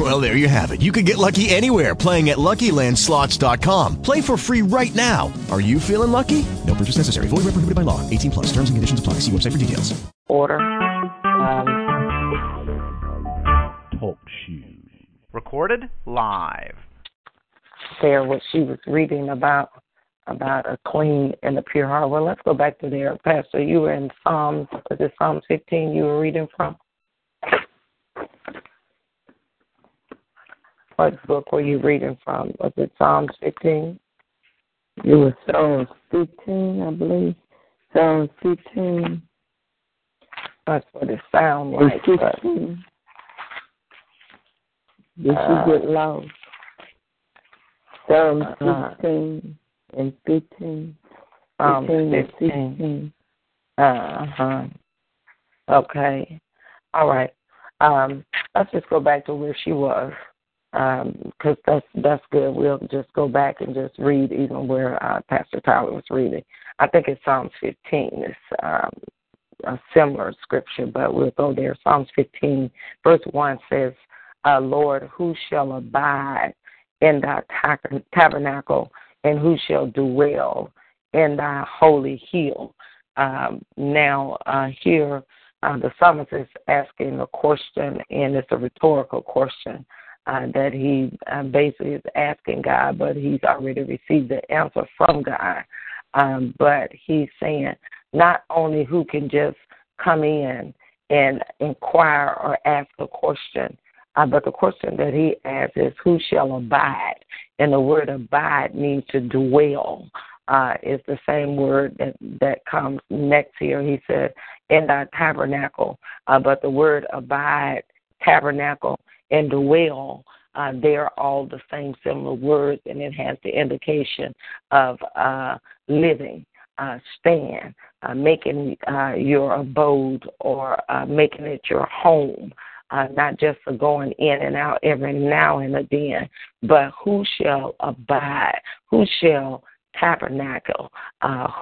Well, there you have it. You can get lucky anywhere playing at LuckyLandSlots.com. Play for free right now. Are you feeling lucky? No purchase necessary. Void where prohibited by law. 18 plus. Terms and conditions apply. See website for details. Order. Um, Talk shoes. Recorded live. there, what she was reading about about a clean and a pure heart. Well, let's go back to there, Pastor. You were in Psalms. Was it Psalm 15? You were reading from. What book were you reading from? Was it Psalms 15? It was Psalms 15, I believe. Psalms 15 That's what it sounds and like. but, 16. Did Uh, you get lost? Psalms Uh, 16 and 15. Psalms 15 and 15. 16. Uh huh. Okay. All right. Um, let's just go back to where she was, because that's that's good. We'll just go back and just read even where uh, Pastor Tyler was reading. I think it's Psalms 15. It's um, a similar scripture, but we'll go there. Psalms 15, verse 1 says, uh, Lord, who shall abide in thy tabernacle, and who shall dwell in thy holy hill? Um, now, uh, here, uh, the psalmist is asking a question, and it's a rhetorical question uh, that he uh, basically is asking God, but he's already received the answer from God. Um, but he's saying not only who can just come in and inquire or ask a question, uh, but the question that he asks is, Who shall abide? And the word abide means to dwell. Uh, is the same word that, that comes next here. He said, In thy tabernacle. Uh, but the word abide, tabernacle, and dwell, uh, they're all the same similar words, and it has the indication of uh, living, uh, stand, uh, making uh, your abode or uh, making it your home. Not just for going in and out every now and again, but who shall abide? Who shall tabernacle?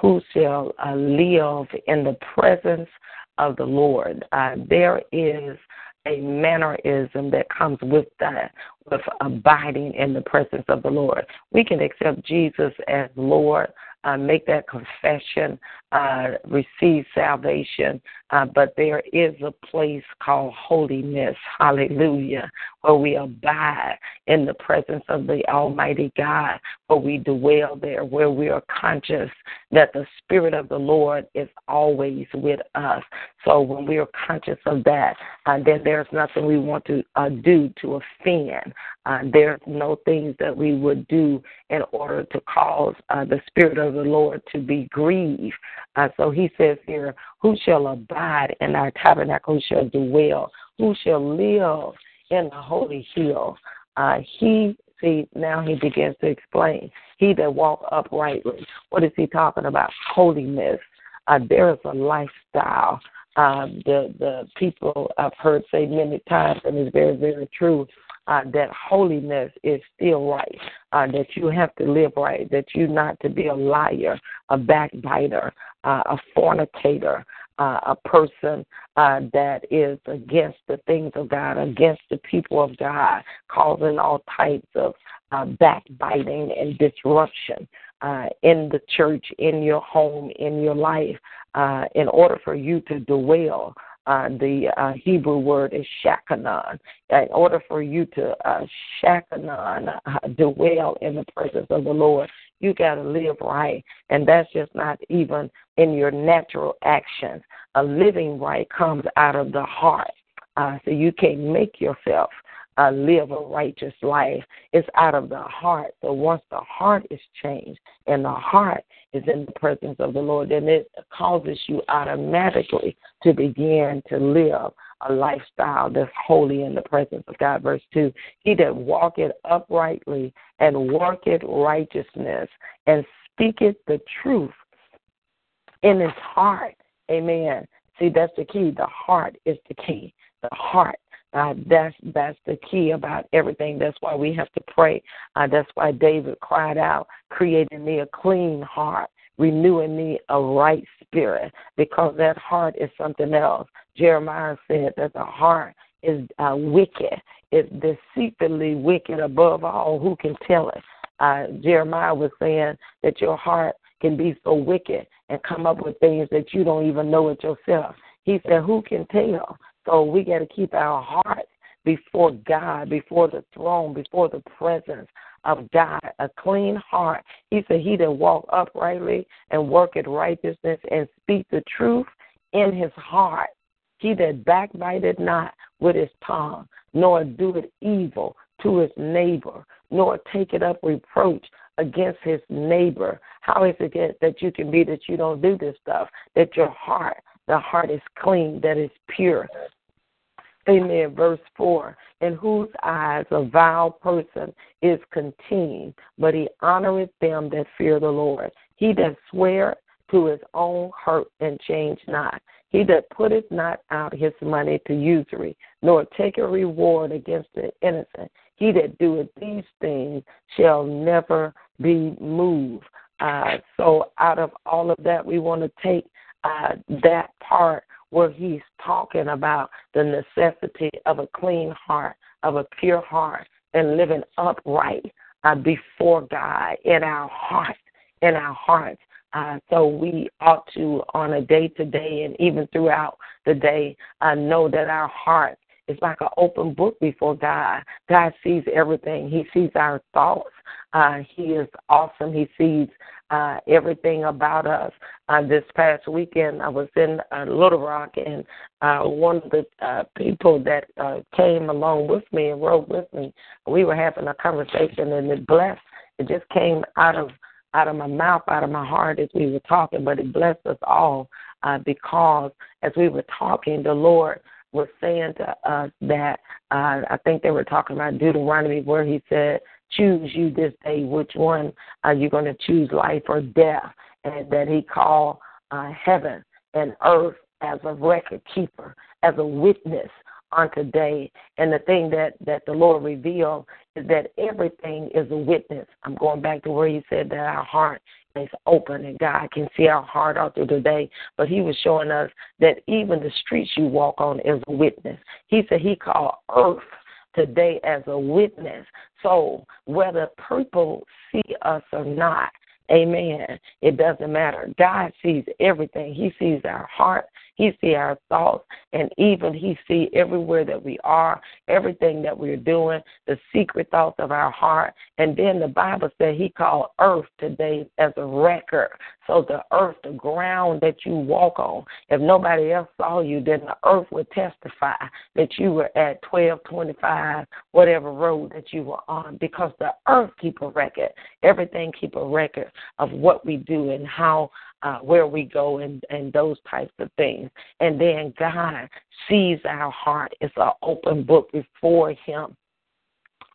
Who shall live in the presence of the Lord? There is a mannerism that comes with that, with abiding in the presence of the Lord. We can accept Jesus as Lord, uh, make that confession, uh, receive salvation, uh, but there is a place called holiness, hallelujah, where we abide in the presence of the Almighty God, where we dwell there, where we are conscious that the Spirit of the Lord is always with us. So when we are conscious of that, uh, then there's nothing we want to uh, do to offend. Uh, there's no things that we would do in order to cause uh, the Spirit of the Lord to be grieved. Uh, so he says here, Who shall abide in our tabernacle? Who shall dwell? Who shall live in the holy hill? Uh, he, see, now he begins to explain. He that walk uprightly. What is he talking about? Holiness. Uh, there is a lifestyle. Um, the the people I've heard say many times, and it's very very true, uh, that holiness is still right. Uh, that you have to live right. That you're not to be a liar, a backbiter, uh, a fornicator, uh, a person uh, that is against the things of God, against the people of God, causing all types of uh, backbiting and disruption uh, in the church, in your home, in your life. Uh, in order for you to dwell, uh, the uh, Hebrew word is shakanon. In order for you to uh, shakanon, uh, dwell in the presence of the Lord, you got to live right. And that's just not even in your natural actions. A living right comes out of the heart. Uh, so you can't make yourself uh, live a righteous life. It's out of the heart. So once the heart is changed and the heart is in the presence of the Lord, then it causes you automatically to begin to live a lifestyle that's holy in the presence of God. Verse 2 He that walketh uprightly and worketh righteousness and speaketh the truth in his heart. Amen. See, that's the key. The heart is the key. The heart. Uh, that's that's the key about everything. That's why we have to pray. Uh, that's why David cried out, "Creating me a clean heart, renewing me a right spirit," because that heart is something else. Jeremiah said that the heart is uh, wicked, is deceitfully wicked above all. Who can tell it? Uh, Jeremiah was saying that your heart can be so wicked and come up with things that you don't even know it yourself. He said, Who can tell? So we got to keep our hearts before God, before the throne, before the presence of God, a clean heart. He said, He that walk uprightly and work at righteousness and speak the truth in his heart. He that backbiteth not with his tongue, nor doeth evil to his neighbor, nor taketh up reproach against his neighbor. How is it that you can be that you don't do this stuff? That your heart, the heart is clean, that is pure. Amen. Verse 4 In whose eyes a vile person is contained, but he honoreth them that fear the Lord. He that swear to his own hurt and change not. He that putteth not out his money to usury, nor take a reward against the innocent. He that doeth these things shall never be moved. Uh, so, out of all of that, we want to take uh, that part where he's talking about the necessity of a clean heart, of a pure heart, and living upright uh, before God in our hearts, in our hearts. Uh, so we ought to, on a day to day and even throughout the day, uh, know that our heart is like an open book before God. God sees everything. He sees our thoughts. Uh, he is awesome. He sees uh, everything about us. Uh, this past weekend, I was in uh, Little Rock, and uh, one of the uh, people that uh, came along with me and rode with me, we were having a conversation, and it blessed. It just came out of out of my mouth, out of my heart as we were talking, but it blessed us all uh, because as we were talking, the Lord was saying to us that uh, I think they were talking about Deuteronomy, where He said, "Choose you this day which one are you going to choose, life or death," and that He called uh, heaven and earth as a record keeper, as a witness on today. And the thing that, that the Lord revealed is that everything is a witness. I'm going back to where He said that our heart is open and God can see our heart all through the day. But He was showing us that even the streets you walk on is a witness. He said He called earth today as a witness. So whether people see us or not, Amen. It doesn't matter. God sees everything. He sees our heart. He see our thoughts. And even He see everywhere that we are, everything that we're doing, the secret thoughts of our heart. And then the Bible said He called earth today as a record. So the earth, the ground that you walk on, if nobody else saw you, then the earth would testify that you were at 1225, whatever road that you were on, because the earth keep a record. Everything keep a record of what we do and how uh, where we go and, and those types of things. And then God sees our heart. It's an open book before Him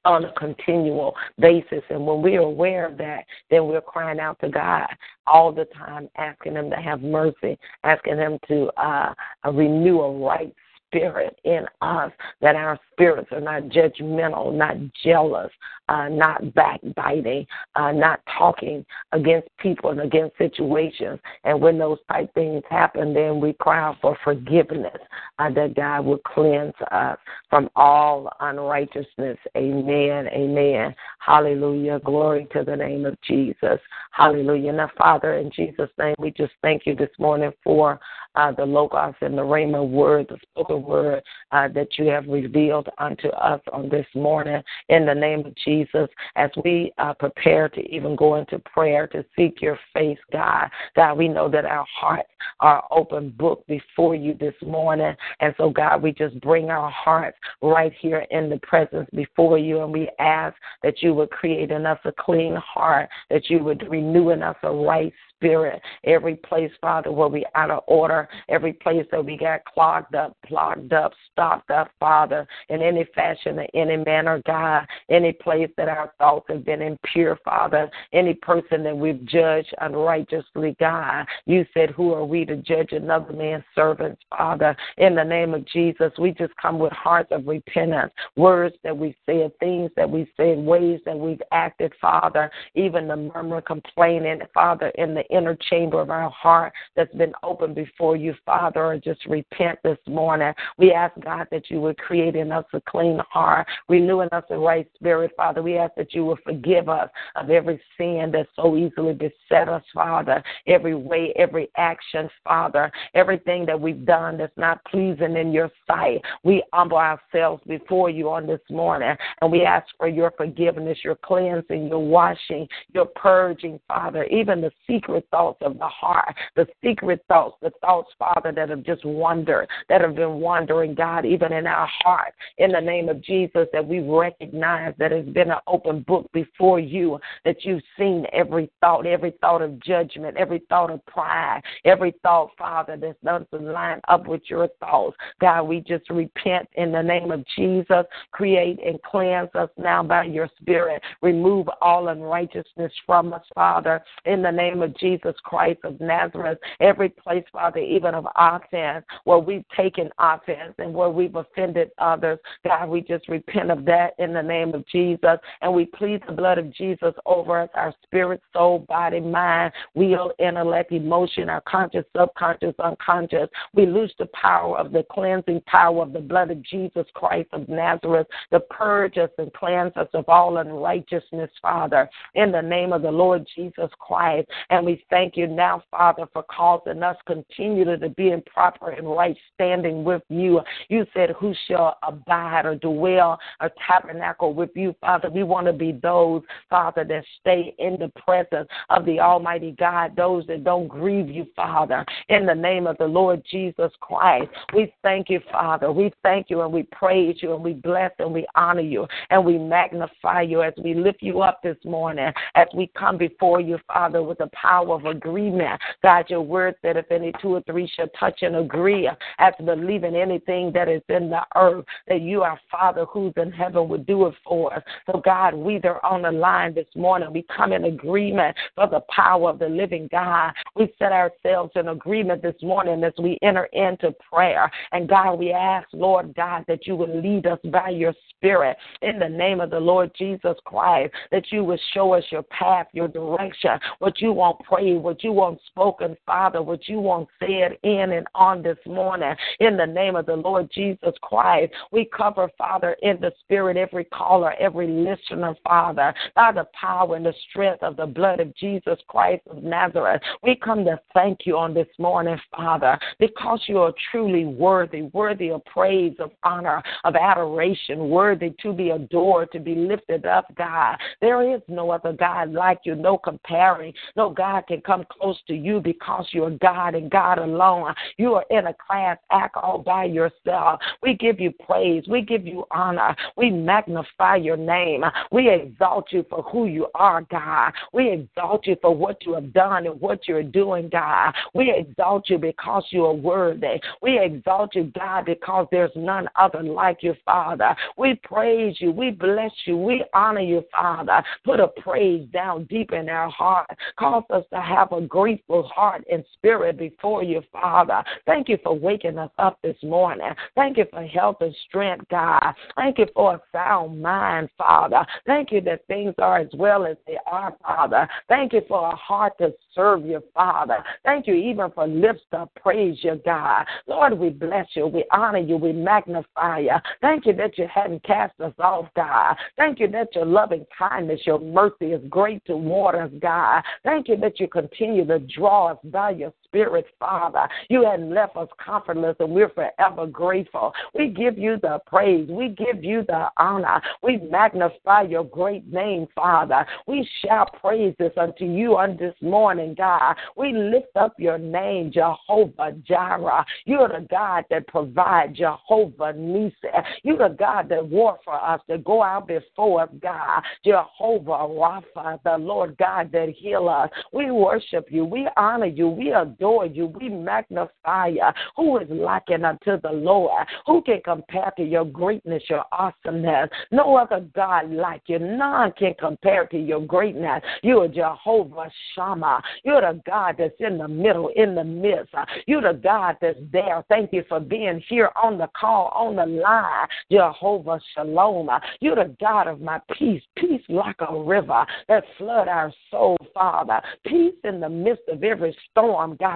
on a continual basis. And when we're aware of that, then we're crying out to God all the time, asking Him to have mercy, asking Him to uh, renew a right spirit in us, that our spirits are not judgmental, not jealous, uh, not backbiting, uh, not talking against people and against situations. And when those type things happen, then we cry out for forgiveness, uh, that God will cleanse us from all unrighteousness. Amen. Amen. Hallelujah. Glory to the name of Jesus. Hallelujah. Now, Father, in Jesus' name, we just thank you this morning for uh, the Logos and the Rhema word, the spoken word uh, that you have revealed unto us on this morning in the name of Jesus as we uh, prepare to even go into prayer to seek your face, God. God, we know that our hearts are open book before you this morning. And so, God, we just bring our hearts right here in the presence before you and we ask that you would create in us a clean heart, that you would renew in us a right spirit. Every place, Father, where we out of order, every place that we got clogged up, clogged up, stopped up, Father, in any fashion, in any manner, God, any place that our thoughts have been impure, Father, any person that we've judged unrighteously, God. You said, Who are we to judge another man's servants, Father? In the name of Jesus, we just come with hearts of repentance, words that we said, things that we said, ways that we've acted, Father, even the murmur, complaining, Father, in the inner chamber of our heart that's been open before you, Father, or just repent this morning. We ask, God, that you would create in us a clean heart, renewing us a right spirit, Father. We ask that you will forgive us of every sin that so easily beset us, Father, every way, every action, Father, everything that we've done that's not pleasing in your sight. We humble ourselves before you on this morning, and we ask for your forgiveness, your cleansing, your washing, your purging, Father, even the secret thoughts of the heart, the secret thoughts, the thoughts, Father, that have just wandered, that have been wandering, God, even in our heart. In the name of Jesus, that we recognize that it's been an open book before you, that you've seen every thought, every thought of judgment, every thought of pride, every thought, Father, that doesn't line up with your thoughts. God, we just repent in the name of Jesus. Create and cleanse us now by your Spirit. Remove all unrighteousness from us, Father, in the name of Jesus Christ of Nazareth. Every place, Father, even of offense, where we've taken offense and where we've offended others, God, we just repent of that in the name of Jesus. And we plead the blood of Jesus over us, our spirit, soul, body, mind, will, intellect, emotion, our conscious, subconscious, unconscious. We lose the power of the cleansing power of the blood of Jesus Christ of Nazareth to purge us and cleanse us of all unrighteousness, Father, in the name of the Lord Jesus Christ. And we thank you now, Father, for causing us continually to be in proper and right standing with you. You said, Who shall abide or dwell or tabernacle with you, Father? We want to be those, Father, that stay in the presence of the Almighty God, those that don't grieve you, Father, in the name of the Lord Jesus Christ. We thank you, Father. We thank you and we praise you and we bless and we honor you and we magnify you as we lift you up this morning, as we come before you, Father, with the power of agreement. God, your word said if any two or three shall touch and agree as believing anything that is in the earth, that you, our Father who's in heaven, would do it for us. So, God, we that are on the line this morning, we come in agreement for the power of the living God. We set ourselves in agreement this morning as we enter into prayer. And God, we ask, Lord God, that you would lead us by your Spirit in the name of the Lord Jesus Christ, that you would show us your path, your direction, what you want prayed, what you want spoken, Father, what you want said in and on this morning. In the name of the Lord Jesus Christ, we cover, Father, in the Spirit, every caller, every listener, Father, by the power and the strength of the blood of Jesus Christ of Nazareth. We come to thank you on this morning, Father, because you are truly worthy, worthy of praise, of honor, of adoration, worthy to be adored, to be lifted up, God. There is no other God like you, no comparing. No God can come close to you because you're God and God alone. You are in a class act all by yourself. We give you praise. We give you honor. We magnify your name. We exalt you for who you are, God. We exalt you for what you have done and what you're doing, God. We exalt you because you are worthy. We exalt you, God, because there's none other like you, Father. We praise you. We bless you. We honor you, Father. Put a praise down deep in our heart. Cause us to have a grateful heart and spirit before you, Father. Thank you for waking us up this morning. Thank you for health and strength, God. Thank you for a sound mind, Father. Thank you that things are as well as they are, Father. Thank you for a heart to serve you, Father. Thank you even for lips to praise you, God. Lord, we bless you. We honor you. We magnify you. Thank you that you hadn't cast us off, God. Thank you that your loving kindness, your mercy is great toward us, God. Thank you that you continue to draw us by your spirit, Father. You hadn't left us comfortless, and we're forever grateful. We give you the praise. We give you the honor. We magnify your great name, Father. We shall praise this unto you on this morning, God. We lift up your name, Jehovah Jireh. You're the God that provides, Jehovah Nisi. You're the God that war for us, to go out before us, God. Jehovah Rapha, the Lord God that heal us. We worship you. We honor you. We adore you. We magnify you. Who is likened unto the Lord? Who can compare to your greatness, your awesomeness? No other God like you. None can compare to your greatness. You are Jehovah Shammah. You're the God that's in the middle, in the midst. You're the God that's there. Thank you for being here on the call, on the line. Jehovah Shalom. You're the God of my peace. Peace like a river that flood our soul, Father. Peace in the midst of every storm, God.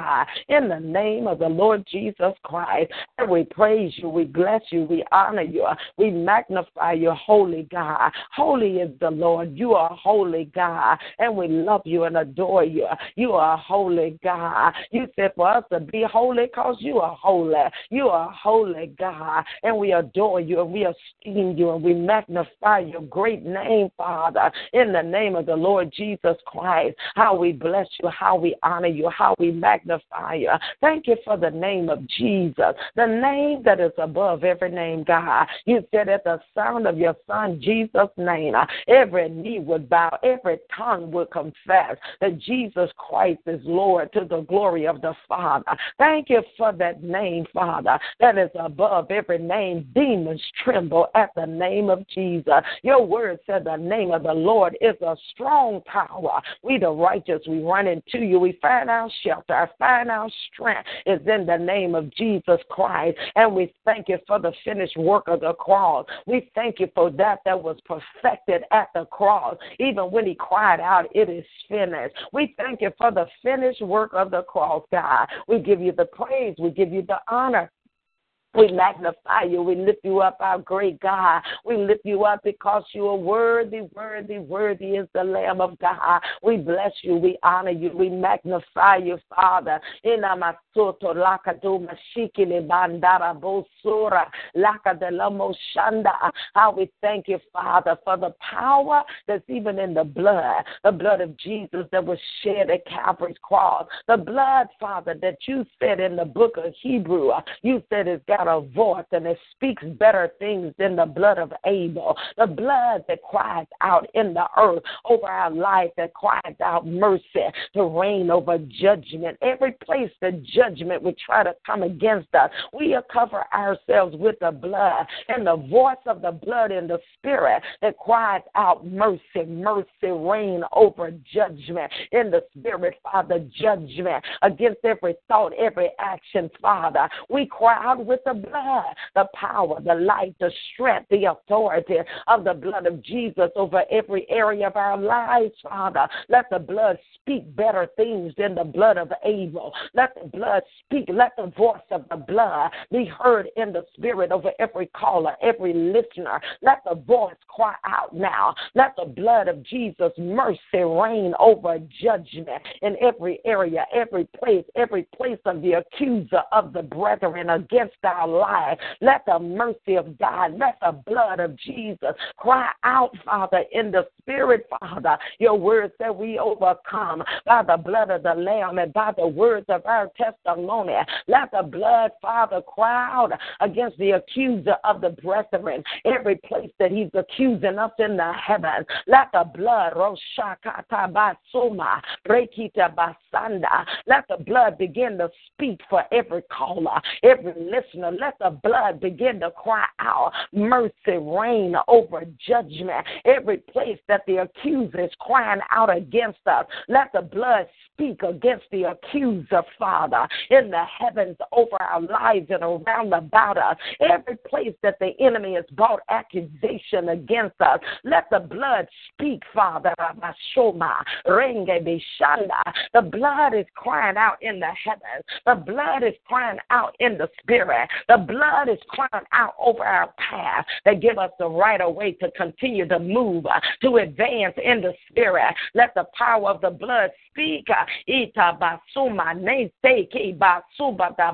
In the name of the Lord Jesus Christ. We praise you. We bless you. We honor you. We magnify your holy God. Holy is the Lord. You are holy God. And we love you and adore you. You are holy God. You said for us to be holy because you are holy. You are holy God. And we adore you and we esteem you and we magnify your great name, Father. In the name of the Lord Jesus Christ. How we bless you, how we honor you, how we magnify you. Thank you for the name of Jesus, the name that is above every name, God. You said at the sound of your Son Jesus' name, every knee would bow, every tongue would confess that Jesus Christ is Lord to the glory of the Father. Thank you for that name, Father, that is above every name. Demons tremble at the name of Jesus. Your word said the name of the Lord is a strong tower. We, the righteous, we run into you. We find our shelter. I find our strength is in the name of Jesus Christ. And we thank you for the finished work of the cross. We thank you for that that was perfected at the cross. Even when he cried out, It is finished. We thank you for the finished work of the cross, God. We give you the praise. We give you the honor. We magnify you. We lift you up, our great God. We lift you up because you are worthy, worthy, worthy is the Lamb of God. We bless you. We honor you. We magnify you, Father. Inamasoto lakado mashikile bandara bosura lakadelamo shanda. How we thank you, Father, for the power that's even in the blood, the blood of Jesus that was shed at Calvary's cross, the blood, Father, that you said in the book of Hebrew, you said it's a voice and it speaks better things than the blood of Abel. The blood that cries out in the earth over our life, that cries out mercy to reign over judgment. Every place that judgment would try to come against us, we cover ourselves with the blood and the voice of the blood in the spirit that cries out mercy, mercy, reign over judgment in the spirit, Father, judgment against every thought, every action, Father. We cry out with the blood, the power, the light, the strength, the authority of the blood of Jesus over every area of our lives, Father. Let the blood speak better things than the blood of Abel. Let the blood speak. Let the voice of the blood be heard in the spirit over every caller, every listener. Let the voice cry out now. Let the blood of Jesus mercy reign over judgment in every area, every place, every place of the accuser of the brethren against our life. Let the mercy of God, let the blood of Jesus cry out, Father, in the spirit, Father. Your word that we overcome by the blood of the Lamb and by the words of our testimony. Let the blood, Father, cry out against the accuser of the brethren, every place that he's accusing us in the heavens. Let the blood, Roshakata Basuma, Brekita Basanda, let the blood begin to speak for every caller, every listener. Let the blood begin to cry out, mercy reign over judgment. Every place that the accuser is crying out against us, let the blood speak against the accuser, Father, in the heavens over our lives and around about us. Every place that the enemy has brought accusation against us, let the blood speak, Father. The blood is crying out in the heavens. The blood is crying out in the spirit. The blood is crying out over our path that give us the right of way to continue to move, uh, to advance in the spirit. Let the power of the blood speak. Ita basuma ne seki basuba da.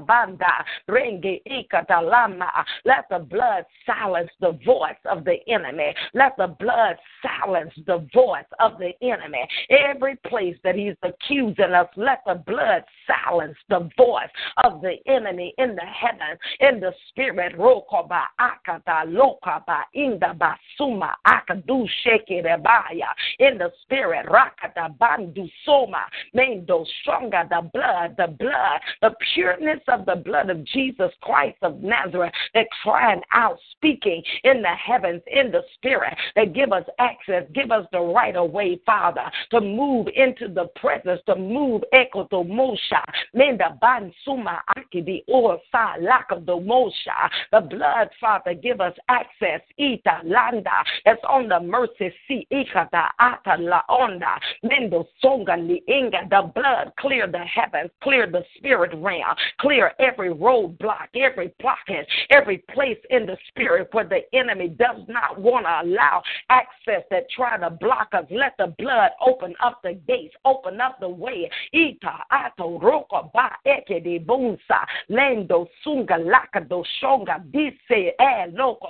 Let the blood silence the voice of the enemy. Let the blood silence the voice of the enemy. Every place that he's accusing us, let the blood silence the voice of the enemy in the heavens, in the spirit. Rokoba akata inda basuma akadu sheke rebaya in the spirit. Rakata bandu soma mendo stronger the blood, the blood, the pureness of the blood of Jesus Christ of Nazareth that crying out, speaking in the heavens, in the spirit, that give us access, give us the right of way, Father, to move into the presence, to move echo to mosha, menda ban suma akidi or sa laka do mosha. The blood, Father, give us access, ita landa, that's on the mercy seat, ikata ata la onda, mendo songa inga, the blood clear the heavens, clear the spirit realm, clear every roadblock, every blockage, every place in the spirit where the enemy does not want to allow access that try to block us. Let the blood open up the gates, open up the way. Ita ato roka ba eke bunsa lendo sunga laka do shonga dise e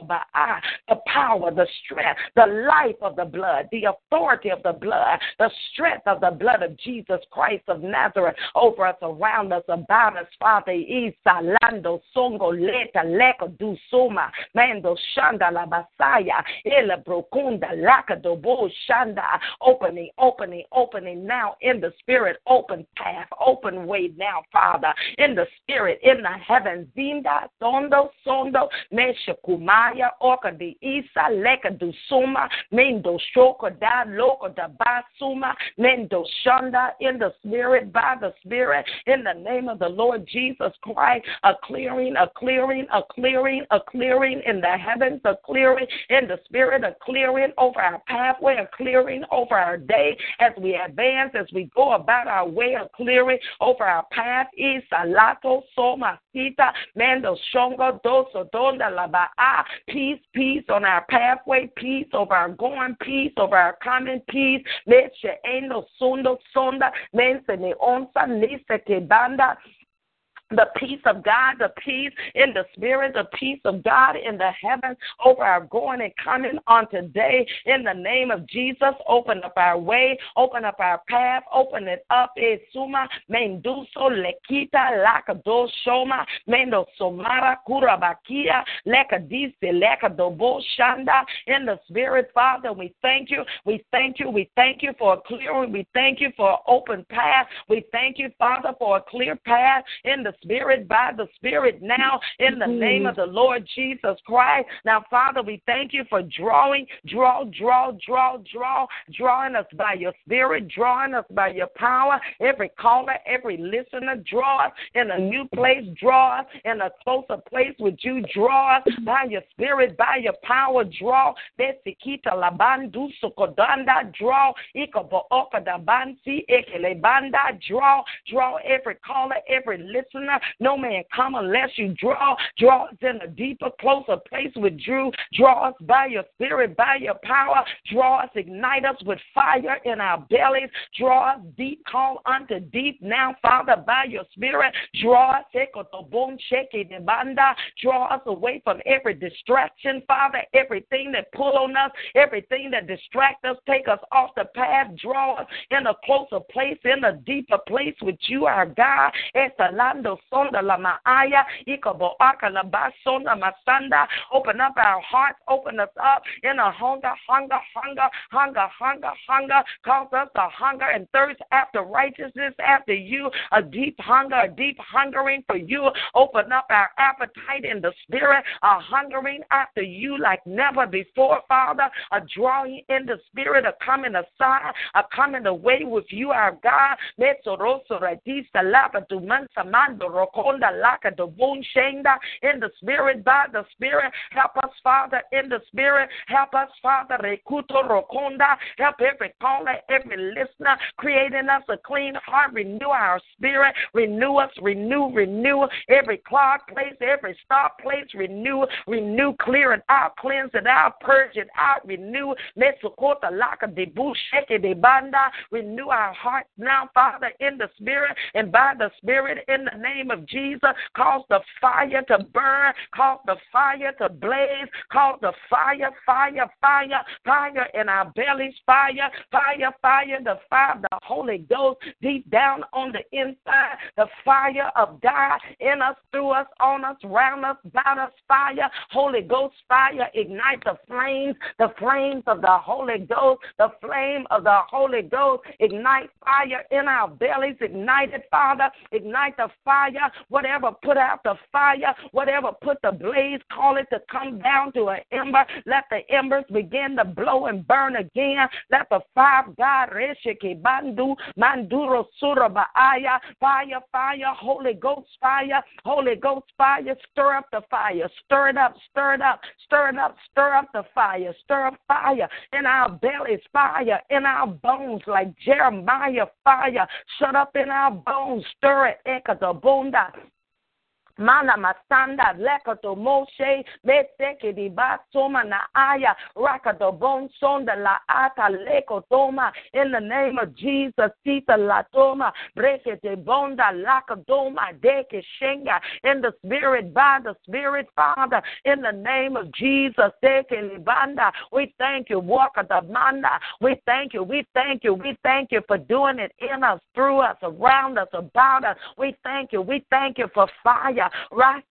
ba ah the power, the strength, the life of the blood, the authority of the blood, the strength of the blood of Jesus Christ of Nazareth over us, around us, about us, Father. Isa lando songo leta leko du suma mando shanda la basaya ela brokunda laka do bo shanda opening, opening, opening now in the spirit, open path, open way now, Father, in the spirit, in the heavens. Zinda sondo sondo mesha kumaya oka di isa leka du suma mendo shoko da loko da basuma mendo shanda in the spirit, by the spirit, in the name of the Lord Jesus Christ, a clearing, a clearing, a clearing, a clearing in the heavens, a clearing in the spirit, a clearing over our pathway, a clearing over our day as we advance, as we go about our way, a clearing over our path. Isalato somasita mendo shongo doso donda laba ah, peace, peace on our pathway, peace over our going, peace over our coming, peace. Meche endo sundo sonda mense ne onsa nise ke banda the peace of God, the peace in the spirit, the peace of God in the heavens over our going and coming on today. In the name of Jesus, open up our way, open up our path, open it up. Esuma, menduso, lekita, lakado shoma, mendo somara, kurabakia, lekadise, lekadobo shanda. In the spirit, Father, we thank you. We thank you. We thank you for a clearing. We thank you for an open path. We thank you, Father, for a clear path in the Spirit, by the Spirit now, in the mm-hmm. name of the Lord Jesus Christ. Now, Father, we thank you for drawing, draw, draw, draw, draw, drawing us by your Spirit, drawing us by your power. Every caller, every listener, draw us in a new place, draw us in a closer place with you, draw us by your Spirit, by your power, draw. Besikita labandu sukodanda, draw. Ikobo okadabansi ekelebanda, draw, draw every caller, every listener no man come unless you draw. Draw us in a deeper, closer place with you. Draw us by your spirit, by your power. Draw us, ignite us with fire in our bellies. Draw us deep, call unto deep now, Father, by your spirit. Draw us, draw us away from every distraction, Father, everything that pull on us, everything that distract us, take us off the path, draw us in a closer place, in a deeper place with you, our God sonda la maaya, basonda masanda. Open up our hearts, open us up in a hunger, hunger, hunger, hunger, hunger, hunger. Cause us to hunger and thirst after righteousness, after you, a deep hunger, a deep hungering for you. Open up our appetite in the spirit, a hungering after you like never before, Father. A drawing in the spirit, a coming aside, a coming away with you, our God. Rokonda Laka the Boon Shenda in the spirit, by the spirit. Help us, Father, in the spirit. Help us, Father, Rekuto Rokonda. Help every caller, every listener, creating us a clean heart. Renew our spirit. Renew us, renew, renew every clogged place, every stop place. Renew, renew, clear it out, cleanse it out, purge it out, renew. Metsukota Laka de Busheke de Banda. Renew our hearts now, Father, in the spirit and by the spirit in the name of Jesus. Cause the fire to burn, cause the fire to blaze, cause the fire, fire, fire, fire in our bellies, fire, fire, fire, the fire, the Holy Ghost deep down on the inside, the fire of God in us, through us, on us, round us, about us, fire, Holy Ghost fire, ignite the flames, the flames of the Holy Ghost, the flame of the Holy Ghost, ignite fire in our bellies, ignite it, Father, ignite the fire, whatever put out the fire, whatever put the blaze, call it to come down to an ember. Let the embers begin to blow and burn again. Let the fire of God, Reshiki Bandu, Manduro Surabaaya, fire, fire, Holy Ghost fire, Holy Ghost fire, stir up the fire, stir it up, stir it up, stir it up, stir up the fire, stir up fire in our bellies, fire in our bones, like Jeremiah fire, shut up in our bones, stir it, eh, 空的。Mana masanda lekato moshe meseke di basoma na aya rakato bon sonda la ata leko toma. In the name of Jesus la toma. Brekete bonda lakadoma deke shenga. In the spirit by the spirit Father. In the name of Jesus deke libanda we thank you the manda. We thank you we thank you we thank you for doing it in us through us around us about us. We thank you we thank you for fire Mashanda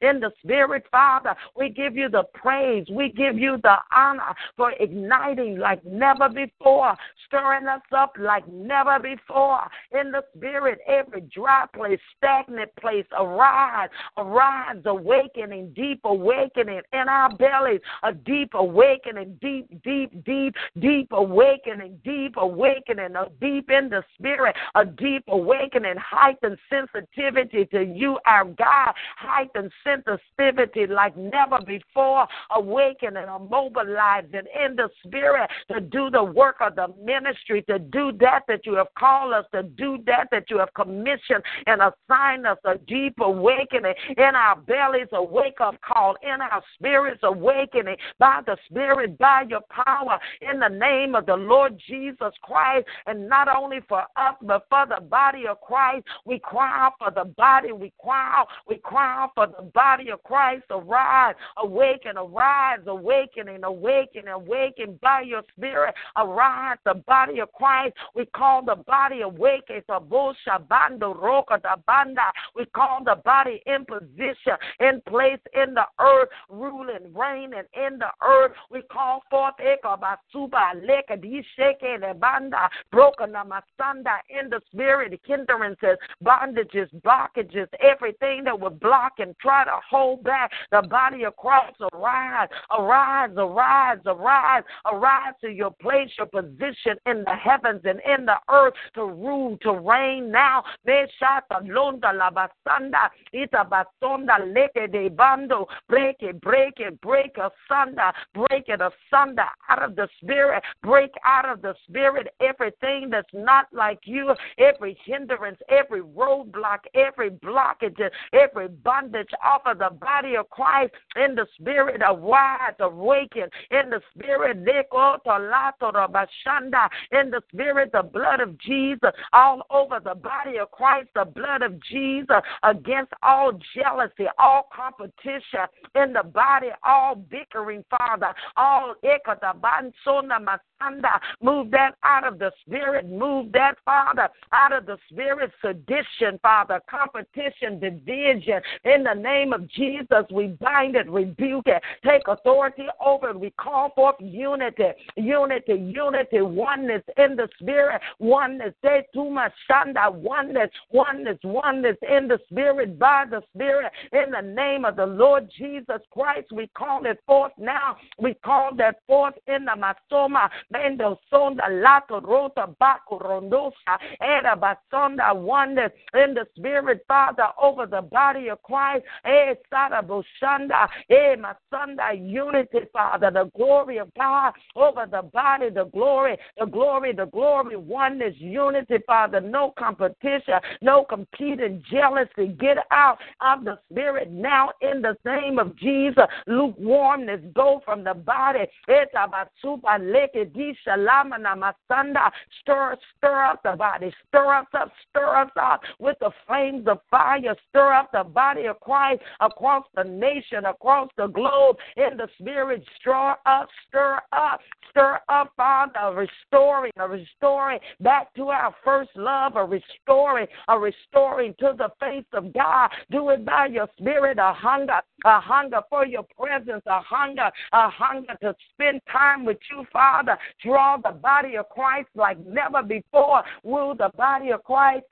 in the spirit, Father. We give you the praise. We give you the honor for igniting like never before, stirring us up like never before. In the spirit, every dry place, stagnant place, arise, arise, awakening, deep awakening in our bellies, a deep awakening, deep, deep, deep, deep awakening, deep awakening, a deep in the spirit, a deep awakening, heightened sensitivity to you, our God, heightened sensitivity like never before, awakening and mobilizing in the spirit to do the work of the ministry, to do that that you have called us, to do that that you have commissioned and assigned us, a deep awakening in our bellies, a wake up call in our spirits, awakening by the Spirit, by your power, in the name of the Lord Jesus Christ, and not only for us, but for the body of Christ. We cry out for the body. We cry. We cry for the body of Christ. Arise, awaken, arise, awakening, awaken, awaken by your spirit. Arise, the body of Christ. We call the body awake. It's a bando roka da banda. We call the body in position, in place in the earth, ruling, reigning in the earth. We call forth eka basuba leka di sheke de banda broken namasanda in the spirit, hindrances, bondages, blockages, everything that would block and try to hold back the body of Christ. Arise, arise, arise, arise, arise to your place, your position in the heavens and in the earth to rule, to reign now. break it, break it, break asunder, break it asunder out of the spirit, break out of the spirit everything that's not like you, every hindrance, every roadblock, every blockage, every bondage off of the body of Christ in the spirit of wise awaken, in the spirit, in the spirit, the blood of Jesus all over the body of Christ, the blood of Jesus against all jealousy, all competition in the body, all bickering, Father, all move that out of the spirit, move that, Father, out of the spirit, sedition, Father. Competition, division. In the name of Jesus, we bind it, rebuke it, take authority over it. We call forth unity, unity, unity, oneness in the spirit, oneness. Shanda, oneness, oneness, oneness in the spirit, by the spirit. In the name of the Lord Jesus Christ, we call it forth now. We call that forth in the Masoma, Bendo Sonda, Lato, Rota, Baku, Rondosa, Era Basonda, oneness in the spirit, Father, over the body of Christ. Eh, Sada Boshanda, eh, Masanda, unity, Father, the glory of God over the body, the glory, the glory, the glory, oneness, unity, Father, no competition, no competing jealousy. Get out of the spirit now in the name of Jesus. Lukewarmness go from the body. Lake. Stir, stir up the body. Stir us up, stir us up with the flames of fire. Stir up the body of Christ across the nation, across the globe. In the spirit, stir up, stir up, stir up, Father, restoring, a restoring back to our first love, a restoring, a restoring to the face of God. Do it by your spirit, a hunger, a hunger for your presence, a hunger, a hunger to spend time with you, Father. Draw the body of Christ like never before. Will the body of Christ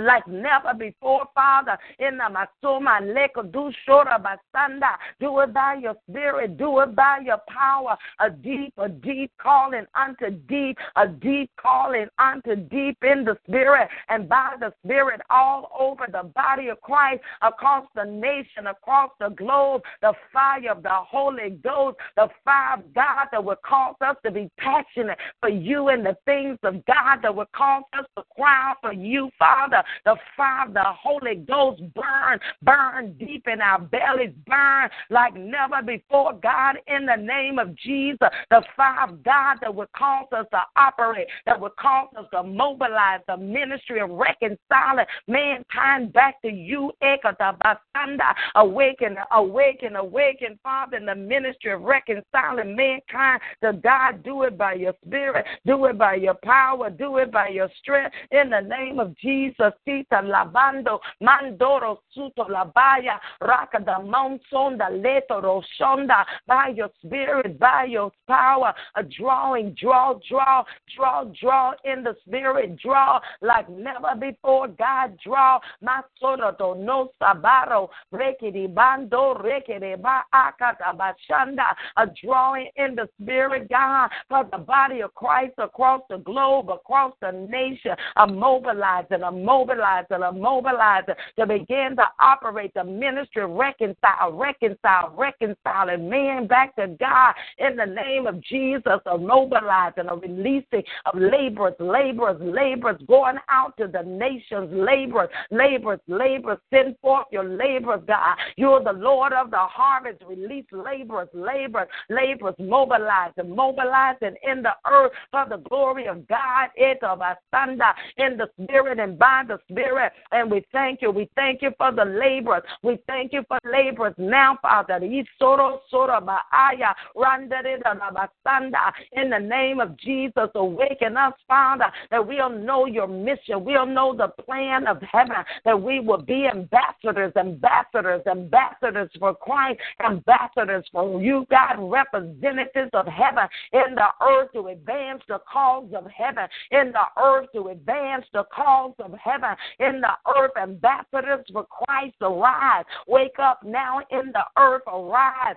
like never before, Father. In the Masuma Leko Basanda. Do it by your spirit, do it by your power. A deep, a deep calling unto deep, a deep calling unto deep in the spirit and by the spirit all over the body of Christ, across the nation, across the globe, the fire of the Holy Ghost, the fire of God that would cause us to be passionate for you and the things of God that would cause us to cry for you, Father the fire of the Holy Ghost burn, burn deep in our bellies, burn like never before, God, in the name of Jesus. The fire of God that would cause us to operate, that would cause us to mobilize the ministry of reconciling mankind back to you. Awaken, awaken, awaken, Father, in the ministry of reconciling mankind to God. Do it by your spirit, do it by your power, do it by your strength. In the name of Jesus, sita lavando mandoro suto labaya rakada monsonda leto roshonda. By your spirit by your power a drawing draw draw draw draw in the spirit draw like never before. God draw. Masoro no sabaro. Rekidi bando rekidi ba akata bashanda a drawing in the spirit God for the body of Christ across the globe across the nation a mobilizing a mobilizing mobilize and mobilize to begin to operate the ministry, reconcile, reconcile, reconciling man back to God in the name of Jesus, a mobilizing, a releasing of laborers, laborers, laborers going out to the nations, laborers, laborers, laborers, send forth your laborers, God. You're the Lord of the harvest. Release laborers, laborers, laborers, mobilizing, mobilizing in the earth for the glory of God. It of Asanda, in the spirit and by the Spirit. And we thank you. We thank you for the laborers. We thank you for laborers now, Father. In the name of Jesus, awaken us, Father, that we'll know your mission. We'll know the plan of heaven, that we will be ambassadors, ambassadors, ambassadors for Christ, ambassadors for you, God, representatives of heaven in the earth to advance the cause of heaven, in the earth to advance the cause of heaven in the earth. Ambassadors for Christ, arise. Wake up now in the earth, arise.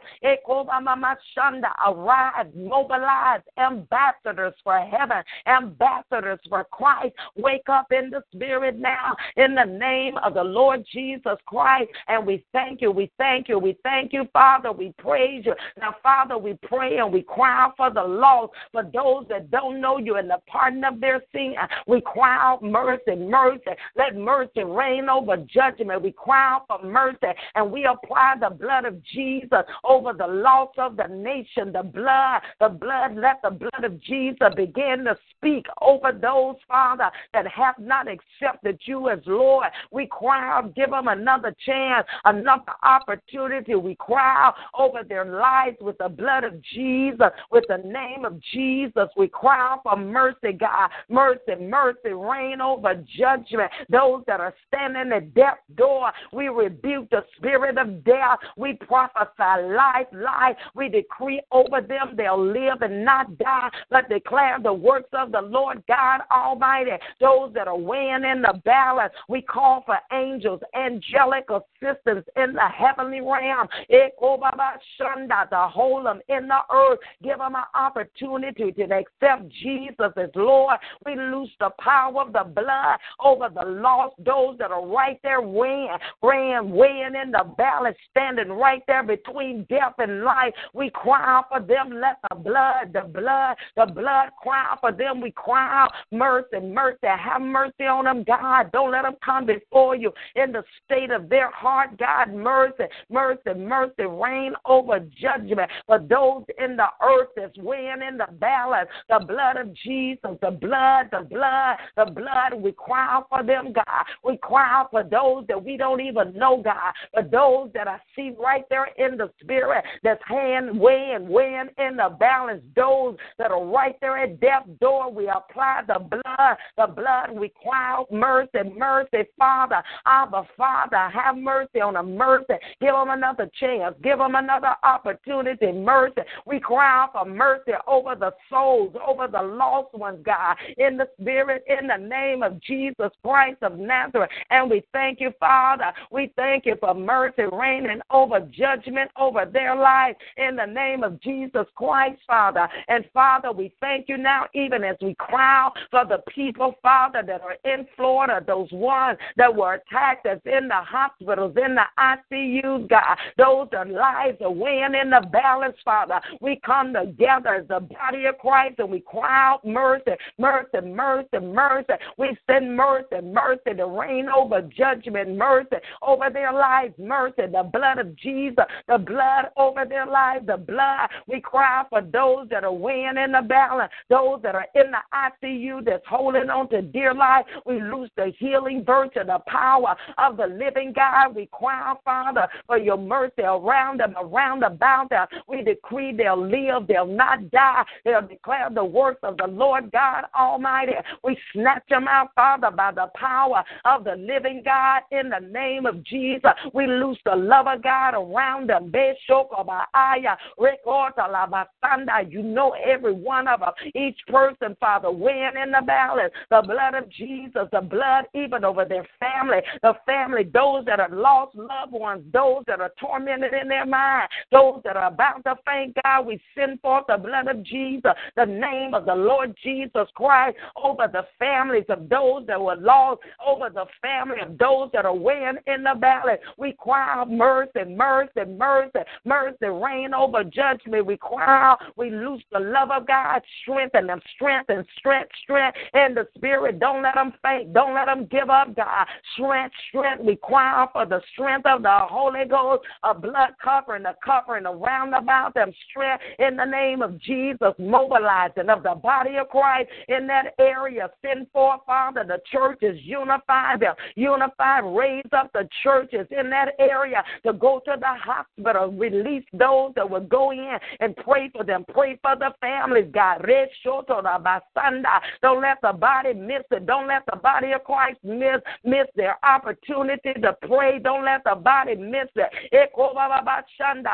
Arise, mobilize ambassadors for heaven, ambassadors for Christ. Wake up in the spirit now in the name of the Lord Jesus Christ. And we thank you, we thank you, we thank you, Father. We praise you. Now, Father, we pray and we cry out for the lost, for those that don't know you and the pardon of their sin. We cry out mercy, mercy. Let mercy reign over judgment. We cry out for mercy and we apply the blood of Jesus over the loss of the nation. The blood, the blood, let the blood of Jesus begin to speak over those, Father, that have not accepted you as Lord. We cry out, give them another chance, another opportunity. We cry out over their lives with the blood of Jesus, with the name of Jesus. We cry out for mercy, God. Mercy, mercy, reign over judgment judgment. Those that are standing at death's door, we rebuke the spirit of death. We prophesy life, life. We decree over them they'll live and not die, but declare the works of the Lord God Almighty. Those that are weighing in the balance, we call for angels, angelic assistance in the heavenly realm. To hold them in the earth, give them an opportunity to accept Jesus as Lord. We loose the power of the blood over the lost, those that are right there weighing, weighing, weighing in the balance, standing right there between death and life. We cry out for them. Let the blood, the blood, the blood cry out for them. We cry out mercy, mercy. Have mercy on them, God. Don't let them come before you in the state of their heart, God. Mercy, mercy, mercy. Reign over judgment for those in the earth that's weighing in the balance. The blood of Jesus, the blood, the blood, the blood. We cry out for them, God. We cry out for those that we don't even know, God, but those that I see right there in the spirit that's hand weighing, weighing in the balance. Those that are right there at death's door, we apply the blood, the blood. We cry out mercy, mercy, Father. Abba, Father, have mercy on them, mercy. Give them another chance. Give them another opportunity, mercy. We cry out for mercy over the souls, over the lost ones, God, in the spirit, in the name of Jesus Christ of Nazareth. And we thank you, Father. We thank you for mercy reigning over judgment over their life in the name of Jesus Christ, Father. And Father, we thank you now, even as we cry for the people, Father, that are in Florida, those ones that were attacked that's in the hospitals, in the ICUs, God. Those that lives are weighing in the balance, Father. We come together as the body of Christ and we cry out mercy, mercy, mercy, mercy. We send mercy, mercy to reign over judgment, mercy over their lives, mercy, the blood of Jesus, the blood over their lives, the blood. We cry for those that are weighing in the balance, those that are in the ICU that's holding on to dear life. We lose the healing virtue, the power of the living God. We cry, Father, for your mercy around them, around about them. We decree they'll live, they'll not die. They'll declare the works of the Lord God Almighty. We snatch them out, Father, by the power of the living God in the name of Jesus. We loose the love of God around them. You know every one of them, each person, Father, weighing in the balance. The blood of Jesus, the blood even over their family, the family, those that are lost loved ones, those that are tormented in their mind, those that are about to faint, God, we send forth the blood of Jesus, the name of the Lord Jesus Christ over the families of those that were lost, over the family of those that are weighing in the balance. We cry mercy, mercy, mercy, mercy, reign over judgment. We cry we lose the love of God, strengthen them, strengthen, strength, strength in the spirit. Don't let them faint. Don't let them give up, God. Strength, strength. We cry for the strength of the Holy Ghost, a blood covering, a covering around about them. Strength in the name of Jesus, mobilizing of the body of Christ in that area. Send forth, Father, the churches, unify them, unify, raise up the churches in that area to go to the hospital, release those that will go in and pray for them, pray for the families, God. Rest short on Basanda. Don't let the body miss it. Don't let the body of Christ miss miss their opportunity to pray. Don't let the body miss it.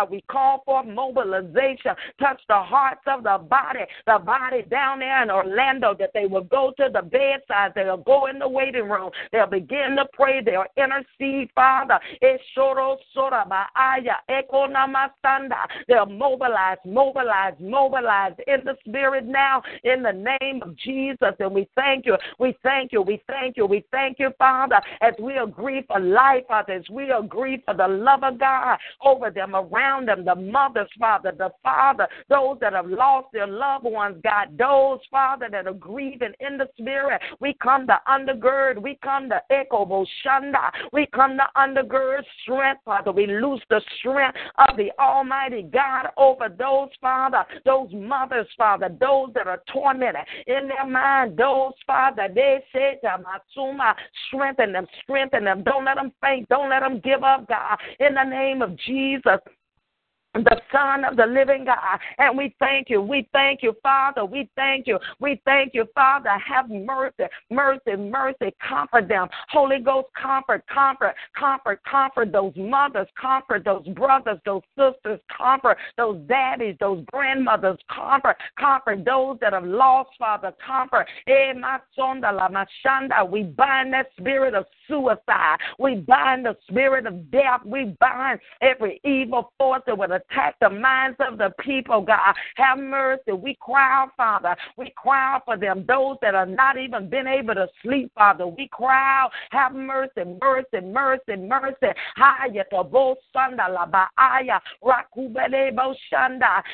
We call for mobilization. Touch the hearts of the body, the body down there in Orlando, that they will go to the bedside. They'll go in the waiting room. They'll begin to pray. They'll intercede, Father. They'll mobilize, mobilize, mobilize in the spirit now in the name of Jesus. And we thank you. We thank you. We thank you. We thank you, Father, as we agree for life, Father, as we agree for the love of God over them, around them, the mothers, Father, the Father, those that have lost their loved ones, God, those, Father, that are grieving in the spirit. We come to undergird. We come to echo Boshanda. We come to undergird strength, Father. We lose the strength of the Almighty God over those, Father, those mothers, Father, those that are tormented in their mind, those, Father, they say to Matsuma, strengthen them, strengthen them. Don't let them faint. Don't let them give up, God. In the name of Jesus. The Son of the living God. And we thank you. We thank you, Father. We thank you. We thank you, Father. Have mercy, mercy, mercy. Comfort them. Holy Ghost, comfort, comfort, comfort, comfort those mothers, comfort those brothers, those sisters, comfort those daddies, those grandmothers, comfort, comfort those that have lost, Father, comfort. Eh, we bind that spirit of suicide. We bind the spirit of death. We bind every evil force that would attack the minds of the people, God. Have mercy. We cry out, Father. We cry out for them, those that are not even been able to sleep, Father. We cry out, have mercy, mercy, mercy, mercy.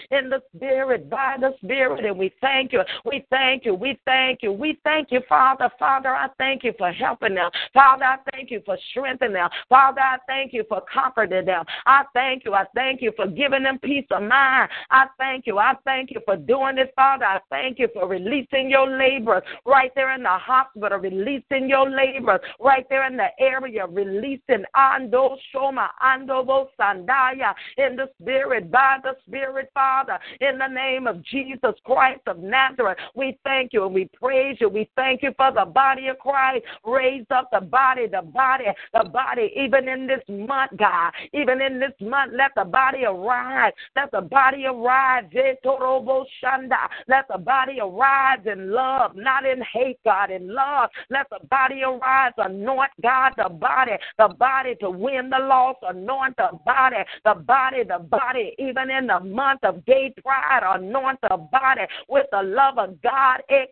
In the spirit, by the spirit, and we thank you. We thank you. We thank you. We thank you, Father. Father, I thank you for helping them. Father, I thank you for strengthening them. Father, I thank you for comforting them. I thank you. I thank you for giving them peace of mind. I thank you. I thank you for doing this, Father. I thank you for releasing your laborers right there in the hospital, releasing your laborers right there in the area, releasing Ando Shoma, Ando Sandaya in the Spirit, by the Spirit, Father, in the name of Jesus Christ of Nazareth. We thank you and we praise you. We thank you for the body of Christ. Raise up the body, the body, the body, even in this month, God, even in this month, let the body arise. Let the body arise. Eh, let the body arise in love, not in hate, God, in love. Let the body arise. Anoint, God, the body, the body to win the loss. Anoint the body, the body, the body, even in the month of gay pride. Anoint the body with the love of God. Eh,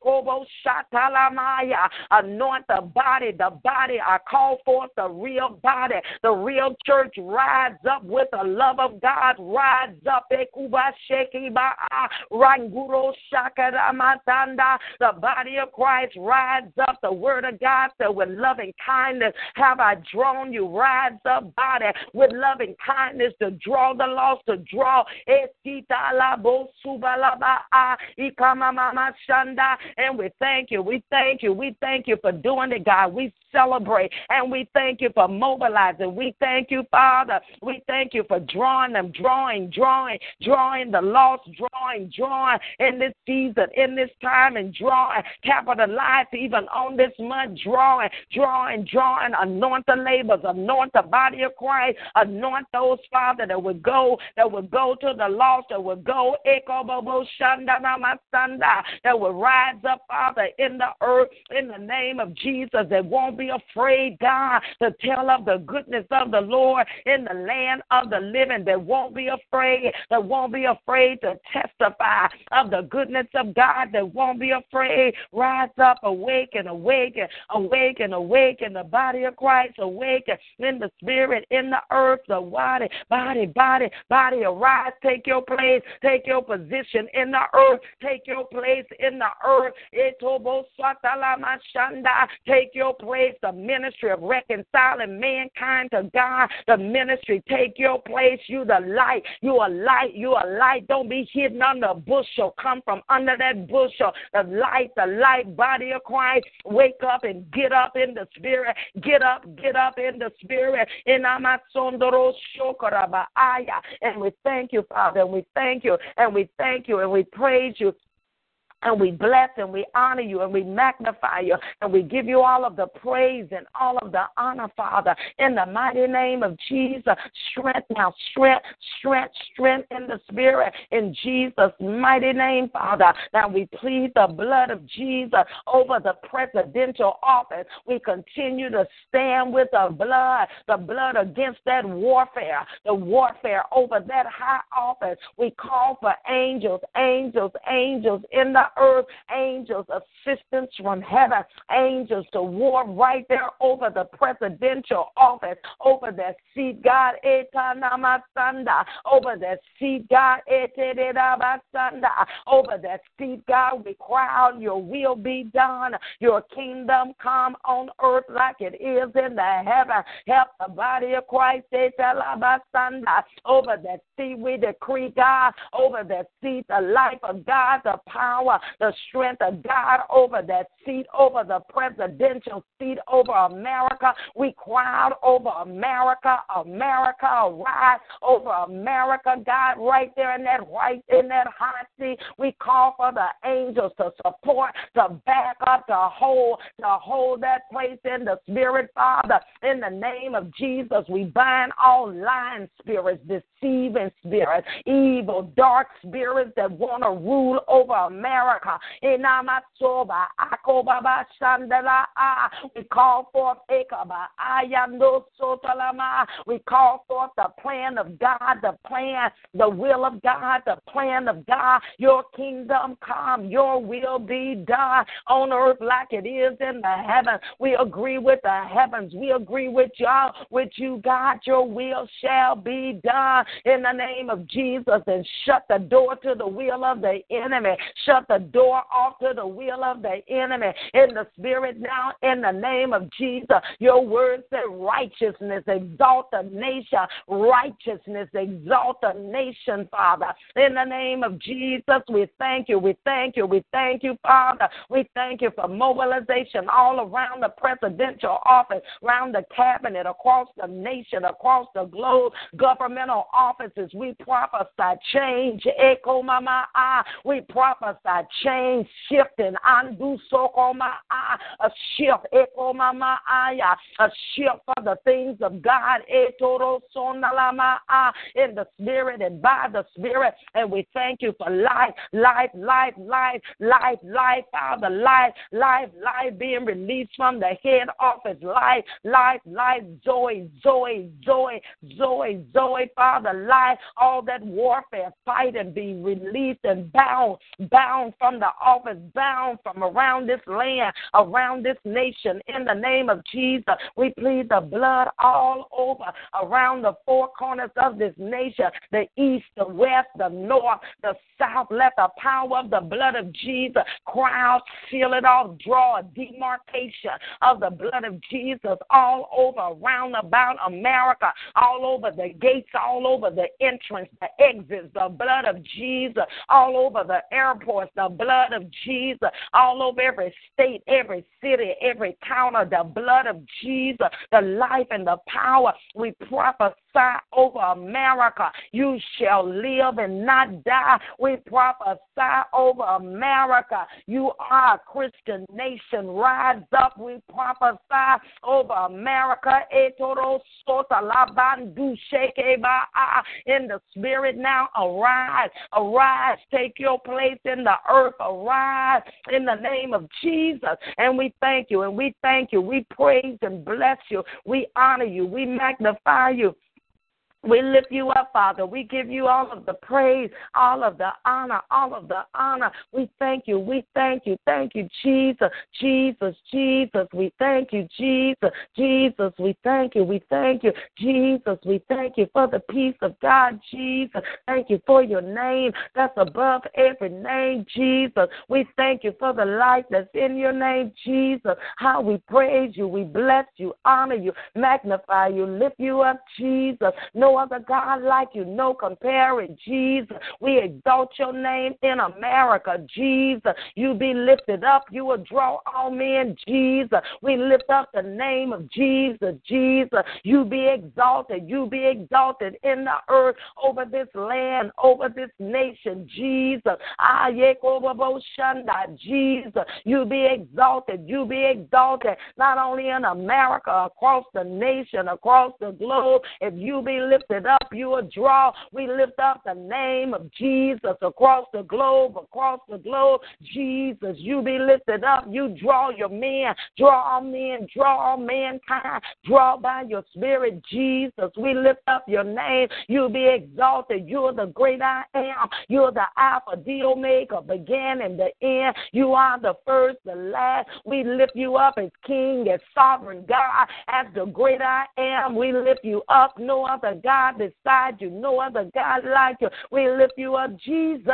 anoint the body, the body. I call forth the real body, the real church. Rise up with the love of God. Rise up. The body of Christ rise up. The word of God said, with loving kindness have I drawn you. Rise up, body, with loving kindness to draw the lost, to draw. And we thank you. We thank you. We thank you for doing it, God. We celebrate and we thank you for mobilizing. We thank you, Father. We thank you for drawing them, drawing, drawing, drawing the lost, drawing, drawing in this season, in this time, and drawing, capitalize even on this month, drawing, drawing, drawing, anoint the labors, anoint the body of Christ, anoint those, Father, that would go, that would go to the lost, that would go, that would rise up, Father, in the earth, in the name of Jesus, that won't be afraid, God, to tell of the goodness of the Lord in the land of the living, that won't be afraid, that won't be afraid to testify of the goodness of God, that won't be afraid. Rise up, awake and awake and awake and awake awaken the body of Christ, awaken in the spirit, in the earth, the body, body, body, body, arise, take your place, take your position in the earth, take your place in the earth. Take your place, the ministry of reconciling mankind to God, the ministry, take your place. You the light, you are light, you are light. Don't be hidden under a bushel. Come from under that bushel. The light, the light body of Christ. Wake up and get up in the spirit. Get up, get up in the spirit. In And we thank you, Father, and we thank you, and we thank you, and we praise you and we bless and we honor you and we magnify you and we give you all of the praise and all of the honor, Father, in the mighty name of Jesus. Strength now, strength, strength, strength in the spirit in Jesus' mighty name, Father. Now we plead the blood of Jesus over the presidential office. We continue to stand with the blood, the blood against that warfare, the warfare over that high office. We call for angels, angels, angels in the earth, angels, assistance from heaven, angels to war right there over the presidential office, over that seat, God, over that seat, God, over that seat, God, we cry out, Your will be done, Your kingdom come on earth like it is in the heaven. Help the body of Christ, over that seat, we decree, God, over that seat, the life of God, the power power, the strength of God over that seat, over the presidential seat, over America. We cry out over America, America, arise over America, God, right there in that white, in that hot seat. We call for the angels to support, to back up, to hold, to hold that place in the spirit, Father. In the name of Jesus, we bind all lying spirits, deceiving spirits, evil, dark spirits that want to rule over America. Ah, we call forth we call forth the plan of God, the plan, the will of God, the plan of God. Your kingdom come, your will be done on earth like it is in the heavens. We agree with the heavens. We agree with y'all, with you, God. Your will shall be done in the name of Jesus and shut the door to the will of the enemy. Shut the door off to the will of the enemy in the spirit now in the name of Jesus. Your word said righteousness exalt the nation. Righteousness exalt the nation, Father. In the name of Jesus, we thank you. We thank you. We thank you, Father. We thank you for mobilization all around the presidential office, around the cabinet, across the nation, across the globe, governmental offices. We prophesy change. Echo mama ah. We prophesy change, shifting. Andu soko A shift. Echo mama A shift for the things of God. Etoro sonalama In the spirit and by the spirit. And we thank you for life, life, life, life, life, life, Father, life, life, life being released from the head office. Life, life, life, joy, joy, joy, joy, joy, Father, life, all that warfare, fight and be released and bound, bound from the office, bound from around this land, around this nation. In the name of Jesus, we plead the blood all over, around the four corners of this nation the east, the west, the north, the south. Let the power of the blood of Jesus crowd, seal it off, draw a demarcation of the blood of Jesus all over, around about America, all over the gates, all over the entrance, the exits, the blood of Jesus, all over the airports, the blood of Jesus, all over every state, every city, every town. counter, the blood of Jesus, the life and the power. We prophesy over America. You shall live and not die. We prophesy over America. You are a Christian nation. Rise up. We prophesy over America. In the spirit now, arise. Arise. Take your place in the earth. Arise in the name of Jesus. And we thank you and we thank you. We praise and bless you. We honor you. We magnify you. We lift you up, Father. We give you all of the praise, all of the honor, all of the honor. We thank you. We thank you. Thank you, Jesus. Jesus, Jesus. We thank you, Jesus. Jesus, we thank you. We thank you, Jesus. We thank you for the peace of God, Jesus. Thank you for your name that's above every name, Jesus. We thank you for the life that's in your name, Jesus. How we praise you, we bless you, honor you, magnify you, lift you up, Jesus. No other God like you, no comparing, Jesus. We exalt your name in America, Jesus. You be lifted up, you will draw all men, Jesus. We lift up the name of Jesus, Jesus. You be exalted, you be exalted in the earth over this land, over this nation, Jesus. Ah, Devotion, Jesus. You be exalted, you be exalted, not only in America, across the nation, across the globe. If you be lifted lifted up, you will draw. We lift up the name of Jesus across the globe, across the globe. Jesus, you be lifted up. You draw your men, draw all men, draw all mankind, draw by your spirit, Jesus. We lift up your name. You be exalted. You're the great I am. You're the Alpha, the Omega, beginning and the end. You are the first, the last. We lift you up as King, as sovereign God, as the great I am. We lift you up. No other God beside you, no other God like you. We lift you up, Jesus.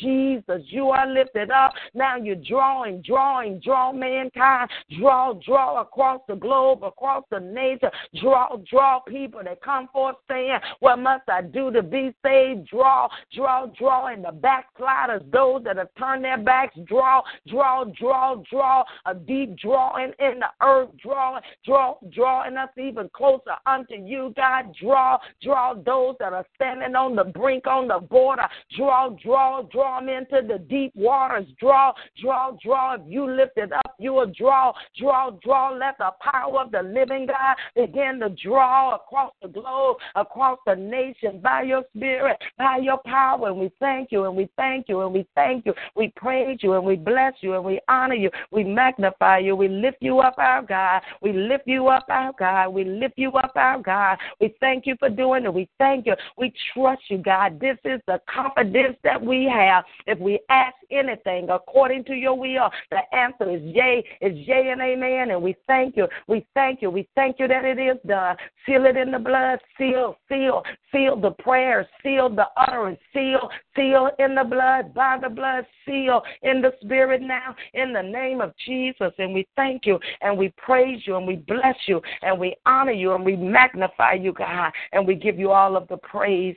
Jesus, you are lifted up. Now you're drawing, drawing, draw mankind, draw, draw across the globe, across the nation, draw, draw people that come forth saying, What must I do to be saved? Draw, draw, draw, and the backsliders, those that have turned their backs, draw, draw, draw, draw, a deep drawing in the earth, drawing, draw, drawing us even closer unto you, God. Draw, draw those that are standing on the brink, on the border. Draw, draw, draw them into the deep waters. Draw, draw, draw. If you lift it up, you will draw, draw, draw. Let the power of the living God begin to draw across the globe, across the nation by your spirit, by your power. And we thank you, and we thank you, and we thank you. We praise you, and we bless you, and we honor you. We magnify you. We lift you up, our God. We lift you up, our God. We lift you up, our God. We thank you for doing it. We thank you. We trust you, God. This is the confidence that we have. If we ask anything according to your will, the answer is yea, is yea and amen. And we thank you. We thank you. We thank you that it is done. Seal it in the blood. Seal, seal, seal the prayer. Seal the utterance. Seal, seal in the blood, by the blood. Seal in the spirit now, in the name of Jesus. And we thank you and we praise you and we bless you and we honor you and we magnify you, God. And we give you all of the praise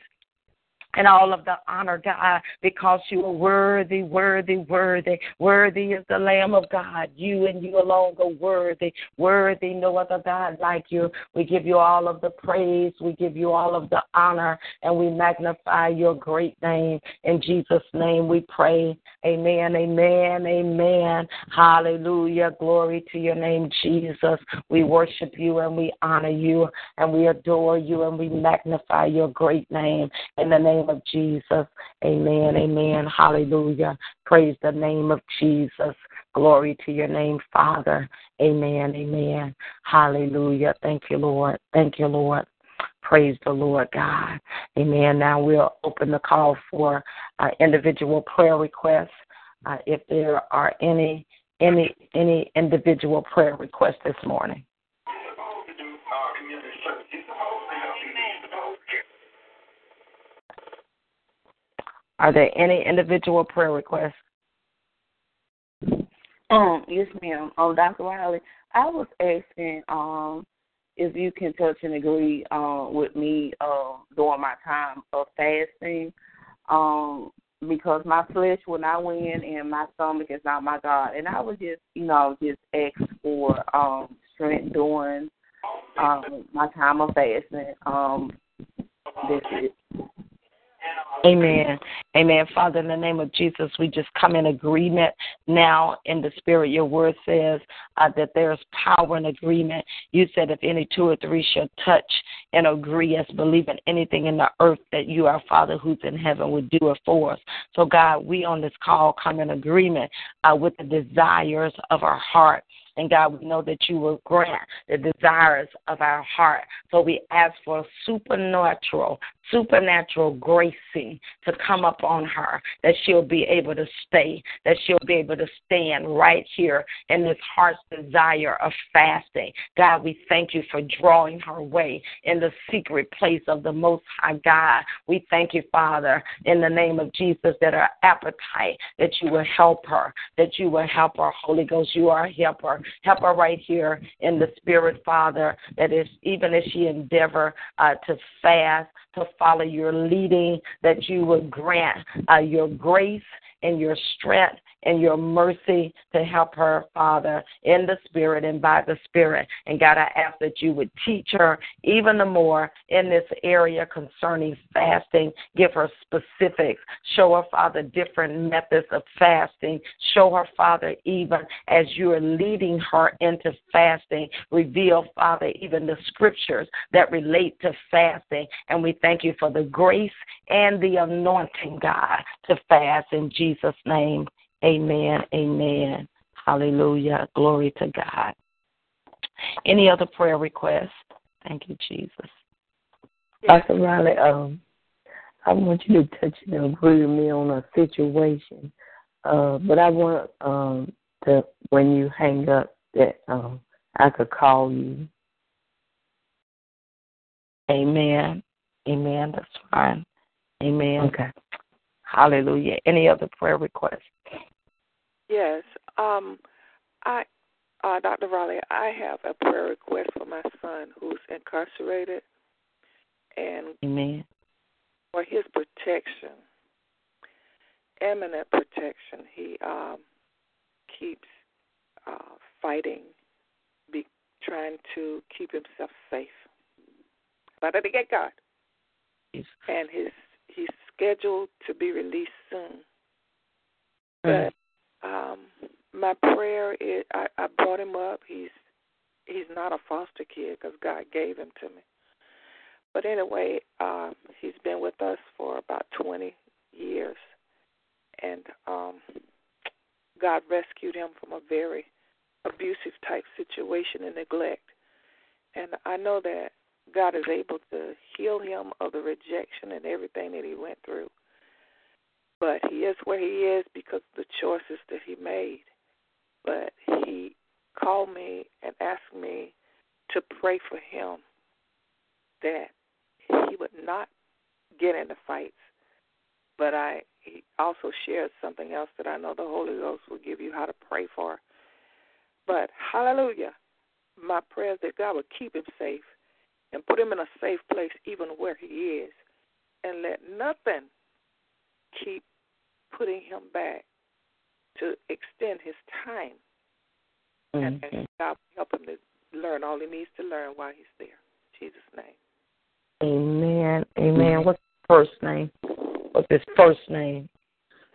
and all of the honor, God, because you are worthy, worthy, worthy. Worthy is the Lamb of God. You and you alone go worthy, worthy, no other God like you. We give you all of the praise. We give you all of the honor, and we magnify your great name. In Jesus' name we pray. Amen, amen, amen. Hallelujah. Glory to your name, Jesus. We worship you and we honor you and we adore you and we magnify your great name. In the name of Jesus. Amen. Amen. Hallelujah. Praise the name of Jesus. Glory to your name, Father. Amen. Amen. Hallelujah. Thank you, Lord. Thank you, Lord. Praise the Lord God. Amen. Now we'll open the call for uh, individual prayer requests. Uh, if there are any any any individual prayer requests this morning. Are there any individual prayer requests? Um, yes, ma'am. Um, Dr. Riley, I was asking um if you can touch and agree um with me uh during my time of fasting. Um because my flesh will not win and my stomach is not my God. And I would just, you know, just ask for um strength during um my time of fasting. Um that's it. Amen. Amen. Father, in the name of Jesus, we just come in agreement now in the Spirit. Your word says uh, that there's power in agreement. You said if any two or three shall touch and agree as believing anything in the earth that you, our Father who's in heaven, would do it for us. So, God, we on this call come in agreement uh, with the desires of our heart. And God, we know that you will grant the desires of our heart. So we ask for supernatural, supernatural gracing to come upon her, that she'll be able to stay, that she'll be able to stand right here in this heart's desire of fasting. God, we thank you for drawing her way in the secret place of the Most High God. We thank you, Father, in the name of Jesus, that her appetite, that you will help her, that you will help her. Holy Ghost, you are a helper. Help her right here in the Spirit, Father, that is even as she endeavor uh, to fast, to follow your leading, that you would grant uh, your grace and your strength and your mercy to help her, Father, in the Spirit and by the Spirit. And God, I ask that you would teach her even the more in this area concerning fasting. Give her specifics. Show her, Father, different methods of fasting. Show her, Father, even as you are leading her into fasting. Reveal, Father, even the scriptures that relate to fasting. And we thank you for the grace and the anointing, God, to fast in Jesus' name. Amen. Amen. Hallelujah. Glory to God. Any other prayer requests? Thank you, Jesus. Dr. Riley, um, I want you to touch and agree with me on a situation. Uh, but I want um to when you hang up that um I could call you Amen. Amen. That's fine. Amen. Okay. Hallelujah. Any other prayer requests? Yes. Um, I, uh, Dr. Raleigh, I have a prayer request for my son who's incarcerated, and Amen. for his protection, eminent protection. He um, keeps uh, fighting, be trying to keep himself safe. But I get God, and his he's scheduled to be released soon. But um, my prayer is I, I brought him up. He's he's not a foster kid because God gave him to me. But anyway, um, he's been with us for about 20 years, and um, God rescued him from a very abusive type situation and neglect. And I know that God is able to heal him of the rejection and everything that he went through. But he is where he is because of the choices that he made. But he called me and asked me to pray for him that he would not get into fights. But I he also shared something else that I know the Holy Ghost will give you how to pray for. But hallelujah. My prayer is that God would keep him safe and put him in a safe place even where he is. And let nothing keep putting him back to extend his time. Mm-hmm. And, and God help him to learn all he needs to learn while he's there. In Jesus' name. Amen. Amen. What's his first name? What's his first name?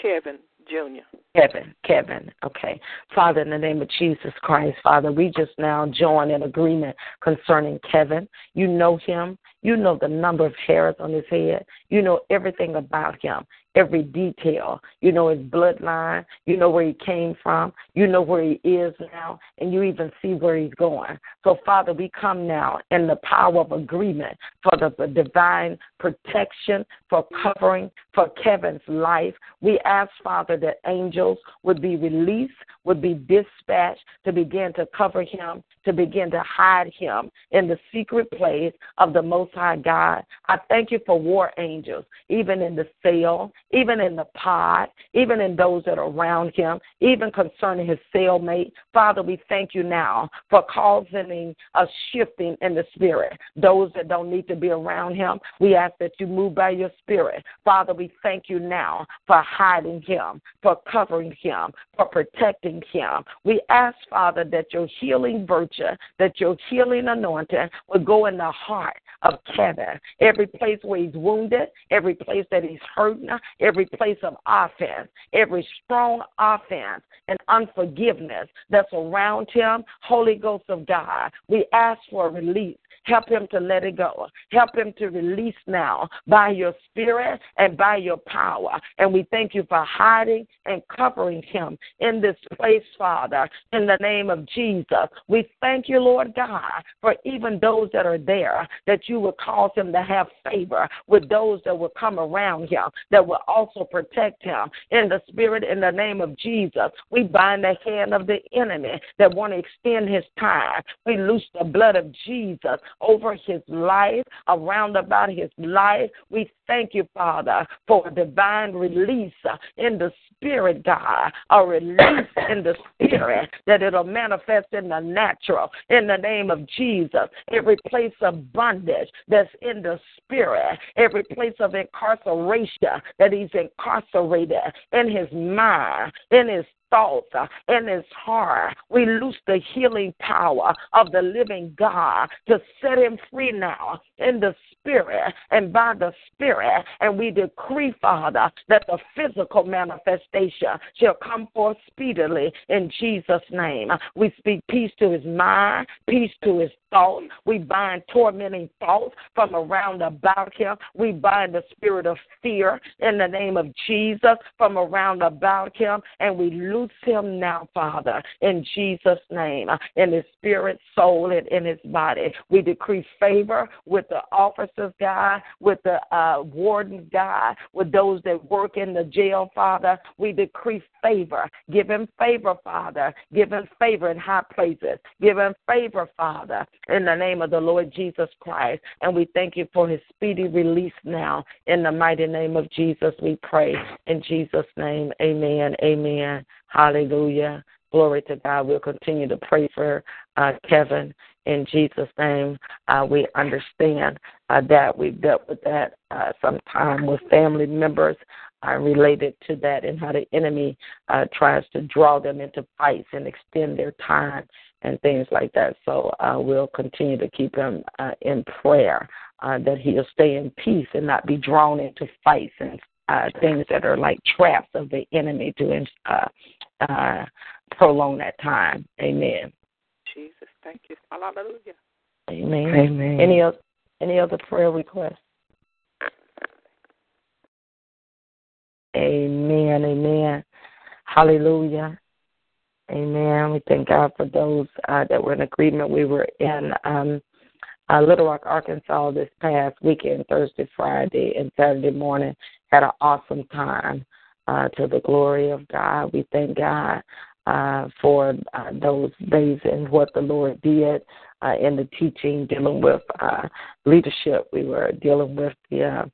Kevin Jr. Kevin, Kevin. Okay. Father, in the name of Jesus Christ, Father, we just now join in agreement concerning Kevin. You know him. You know the number of hairs on his head. You know everything about him, every detail. You know his bloodline. You know where he came from. You know where he is now. And you even see where he's going. So, Father, we come now in the power of agreement for the divine protection, for covering, for Kevin's life. We ask, Father, that angels would be released, would be dispatched to begin to cover him, to begin to hide him in the secret place of the Most High God. I thank you for war angels, even in the cell, even in the pod, even in those that are around him, even concerning his cellmate. Father, we thank you now for causing a shifting in the spirit. Those that don't need to be around him, we ask that you move by your spirit. Father, we thank you now for hiding him, for covering him, for protecting him. We ask, Father, that your healing virtue, that your healing anointing would go in the heart of Kevin. Every place where he's wounded, every place that he's hurting, every place of offense, every strong offense and unforgiveness that's around him, Holy Ghost of God, we ask for release Help him to let it go. Help him to release now by your spirit and by your power. And we thank you for hiding and covering him in this place, Father, in the name of Jesus. We thank you, Lord God, for even those that are there, that you will cause him to have favor with those that will come around him, that will also protect him in the spirit, in the name of Jesus. We bind the hand of the enemy that want to extend his time. We loose the blood of Jesus over his life, around about his life. We thank you, Father, for a divine release in the spirit, God, a release in the spirit that it'll manifest in the natural in the name of Jesus. Every place of bondage that's in the spirit, every place of incarceration that he's incarcerated in his mind, in his thoughts uh, and his heart. We loose the healing power of the living God to set him free now in the spirit and by the spirit. And we decree, Father, that the physical manifestation shall come forth speedily in Jesus' name. We speak peace to his mind, peace to his thoughts. We bind tormenting thoughts from around about him. We bind the spirit of fear in the name of Jesus from around about him. And we loose Him now, Father, in Jesus' name, in his spirit, soul, and in his body. We decree favor with the officers, God, with the uh, wardens, God, with those that work in the jail, Father. We decree favor. Give him favor, Father. Give him favor in high places. Give him favor, Father, in the name of the Lord Jesus Christ. And we thank you for his speedy release now. In the mighty name of Jesus, we pray. In Jesus' name, amen. Amen. Hallelujah. Glory to God. We'll continue to pray for uh, Kevin in Jesus' name. Uh, we understand uh, that we've dealt with that uh, sometime with family members uh, related to that and how the enemy uh, tries to draw them into fights and extend their time and things like that. So uh, we'll continue to keep him uh, in prayer uh, that he'll stay in peace and not be drawn into fights and uh, things that are like traps of the enemy to uh, uh, prolong that time. Amen. Jesus, thank you. Hallelujah. Amen. Amen. Any other any other prayer requests? Amen. Amen. Hallelujah. Amen. We thank God for those uh, that were in agreement. We were in um, uh, Little Rock, Arkansas this past weekend, Thursday, Friday, and Saturday morning. Had an awesome time uh, to the glory of God. We thank God uh, for uh, those days and what the Lord did uh, in the teaching, dealing with uh, leadership. We were dealing with the uh,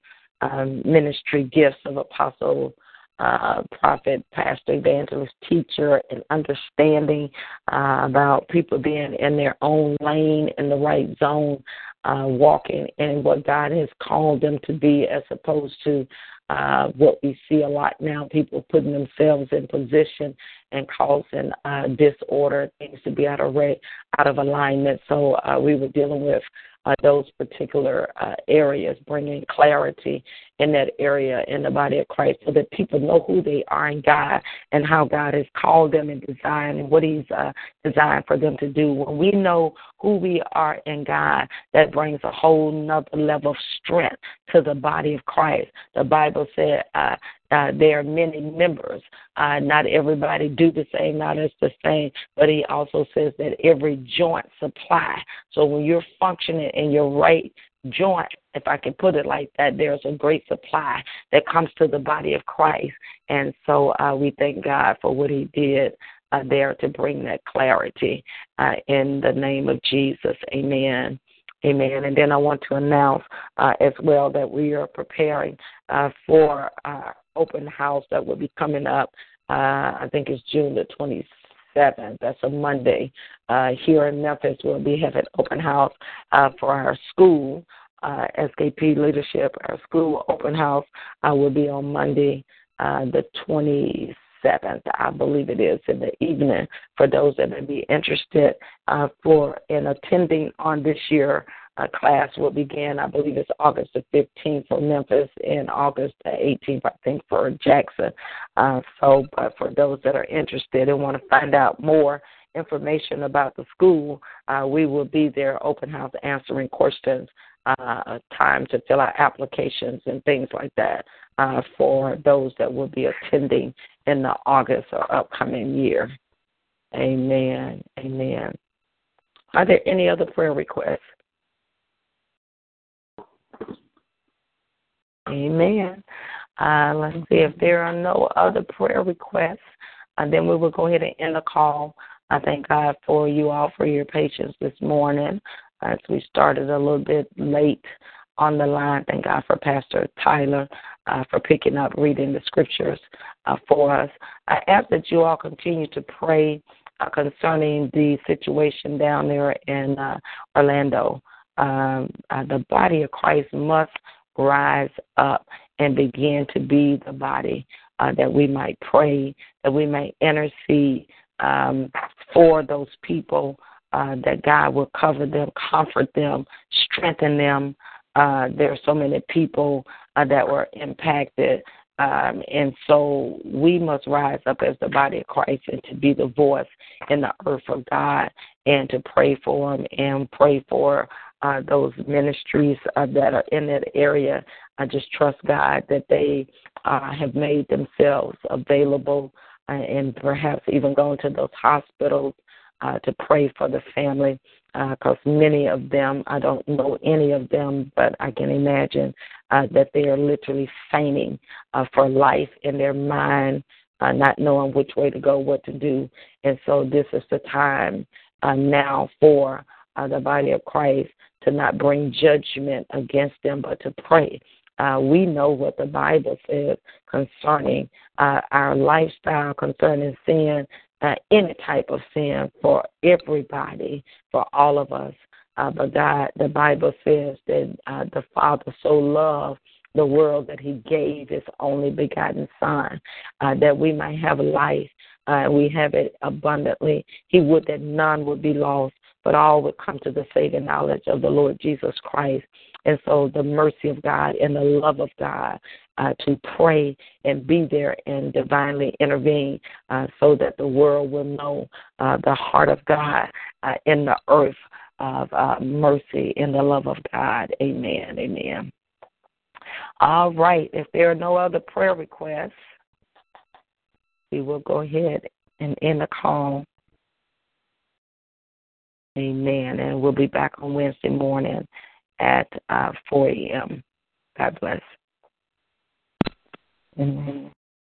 um, ministry gifts of apostle uh, prophet, pastor, evangelist, teacher, and understanding uh, about people being in their own lane, in the right zone, uh, walking in what God has called them to be, as opposed to uh, what we see a lot now people putting themselves in position and causing uh, disorder, things to be out of, rate, out of alignment. So uh, we were dealing with uh, those particular uh, areas, bringing clarity in that area in the body of Christ so that people know who they are in God and how God has called them and designed and what He's uh, designed for them to do. When we know who we are in God, that brings a whole nother level of strength to the body of Christ. The Bible said uh, uh, there are many members. Uh, not everybody do the same, not as the same, but he also says that every joint supply. So when you're functioning in your right joint, if I can put it like that, there's a great supply that comes to the body of Christ. And so uh, we thank God for what he did uh, there to bring that clarity uh, in the name of Jesus. Amen. Amen. And then I want to announce uh, as well that we are preparing uh, for our open house that will be coming up. Uh, I think it's June the 27th. That's a Monday. Uh, here in Memphis, we'll be having open house uh, for our school. Uh, SKP leadership, our school open house uh, will be on Monday, uh, the 27th. 7th, I believe it is, in the evening for those that may be interested uh, for in attending on this year. Uh, class will begin, I believe it's August the 15th for Memphis and August the 18th, I think, for Jackson. Uh, so, but for those that are interested and want to find out more information about the school, uh, we will be there, open house, answering questions, uh, time to fill out applications and things like that uh, for those that will be attending in the August or upcoming year. Amen. Amen. Are there any other prayer requests? Amen. Uh, let's see if there are no other prayer requests. And uh, then we will go ahead and end the call. I thank God for you all for your patience this morning as we started a little bit late on the line. Thank God for Pastor Tyler uh, for picking up reading the scriptures uh, for us. I ask that you all continue to pray uh, concerning the situation down there in uh, Orlando. Um, uh, the body of Christ must rise up and begin to be the body uh, that we might pray, that we may intercede um, for those people, uh, that God will cover them, comfort them, strengthen them, uh, there are so many people uh, that were impacted. Um, and so we must rise up as the body of Christ and to be the voice in the earth of God and to pray for them and pray for uh, those ministries uh, that are in that area. I just trust God that they uh, have made themselves available uh, and perhaps even going to those hospitals uh, to pray for the family because uh, many of them, I don't know any of them, but I can imagine uh, that they are literally fainting uh, for life in their mind, uh, not knowing which way to go, what to do. And so this is the time uh, now for uh, the body of Christ to not bring judgment against them, but to pray. Uh, we know what the Bible says concerning uh, our lifestyle, concerning sin, uh, any type of sin for everybody, for all of us. Uh, but God, the Bible says that uh, the Father so loved the world that He gave His only begotten Son, uh, that we might have life. Uh, we have it abundantly. He would that none would be lost, but all would come to the saving knowledge of the Lord Jesus Christ. And so the mercy of God and the love of God uh, to pray and be there and divinely intervene uh, so that the world will know uh, the heart of God uh, in the earth of uh, mercy and the love of God. Amen. Amen. All right. If there are no other prayer requests, we will go ahead and end the call. Amen. And we'll be back on Wednesday morning at uh, 4 a.m. God bless. Amen.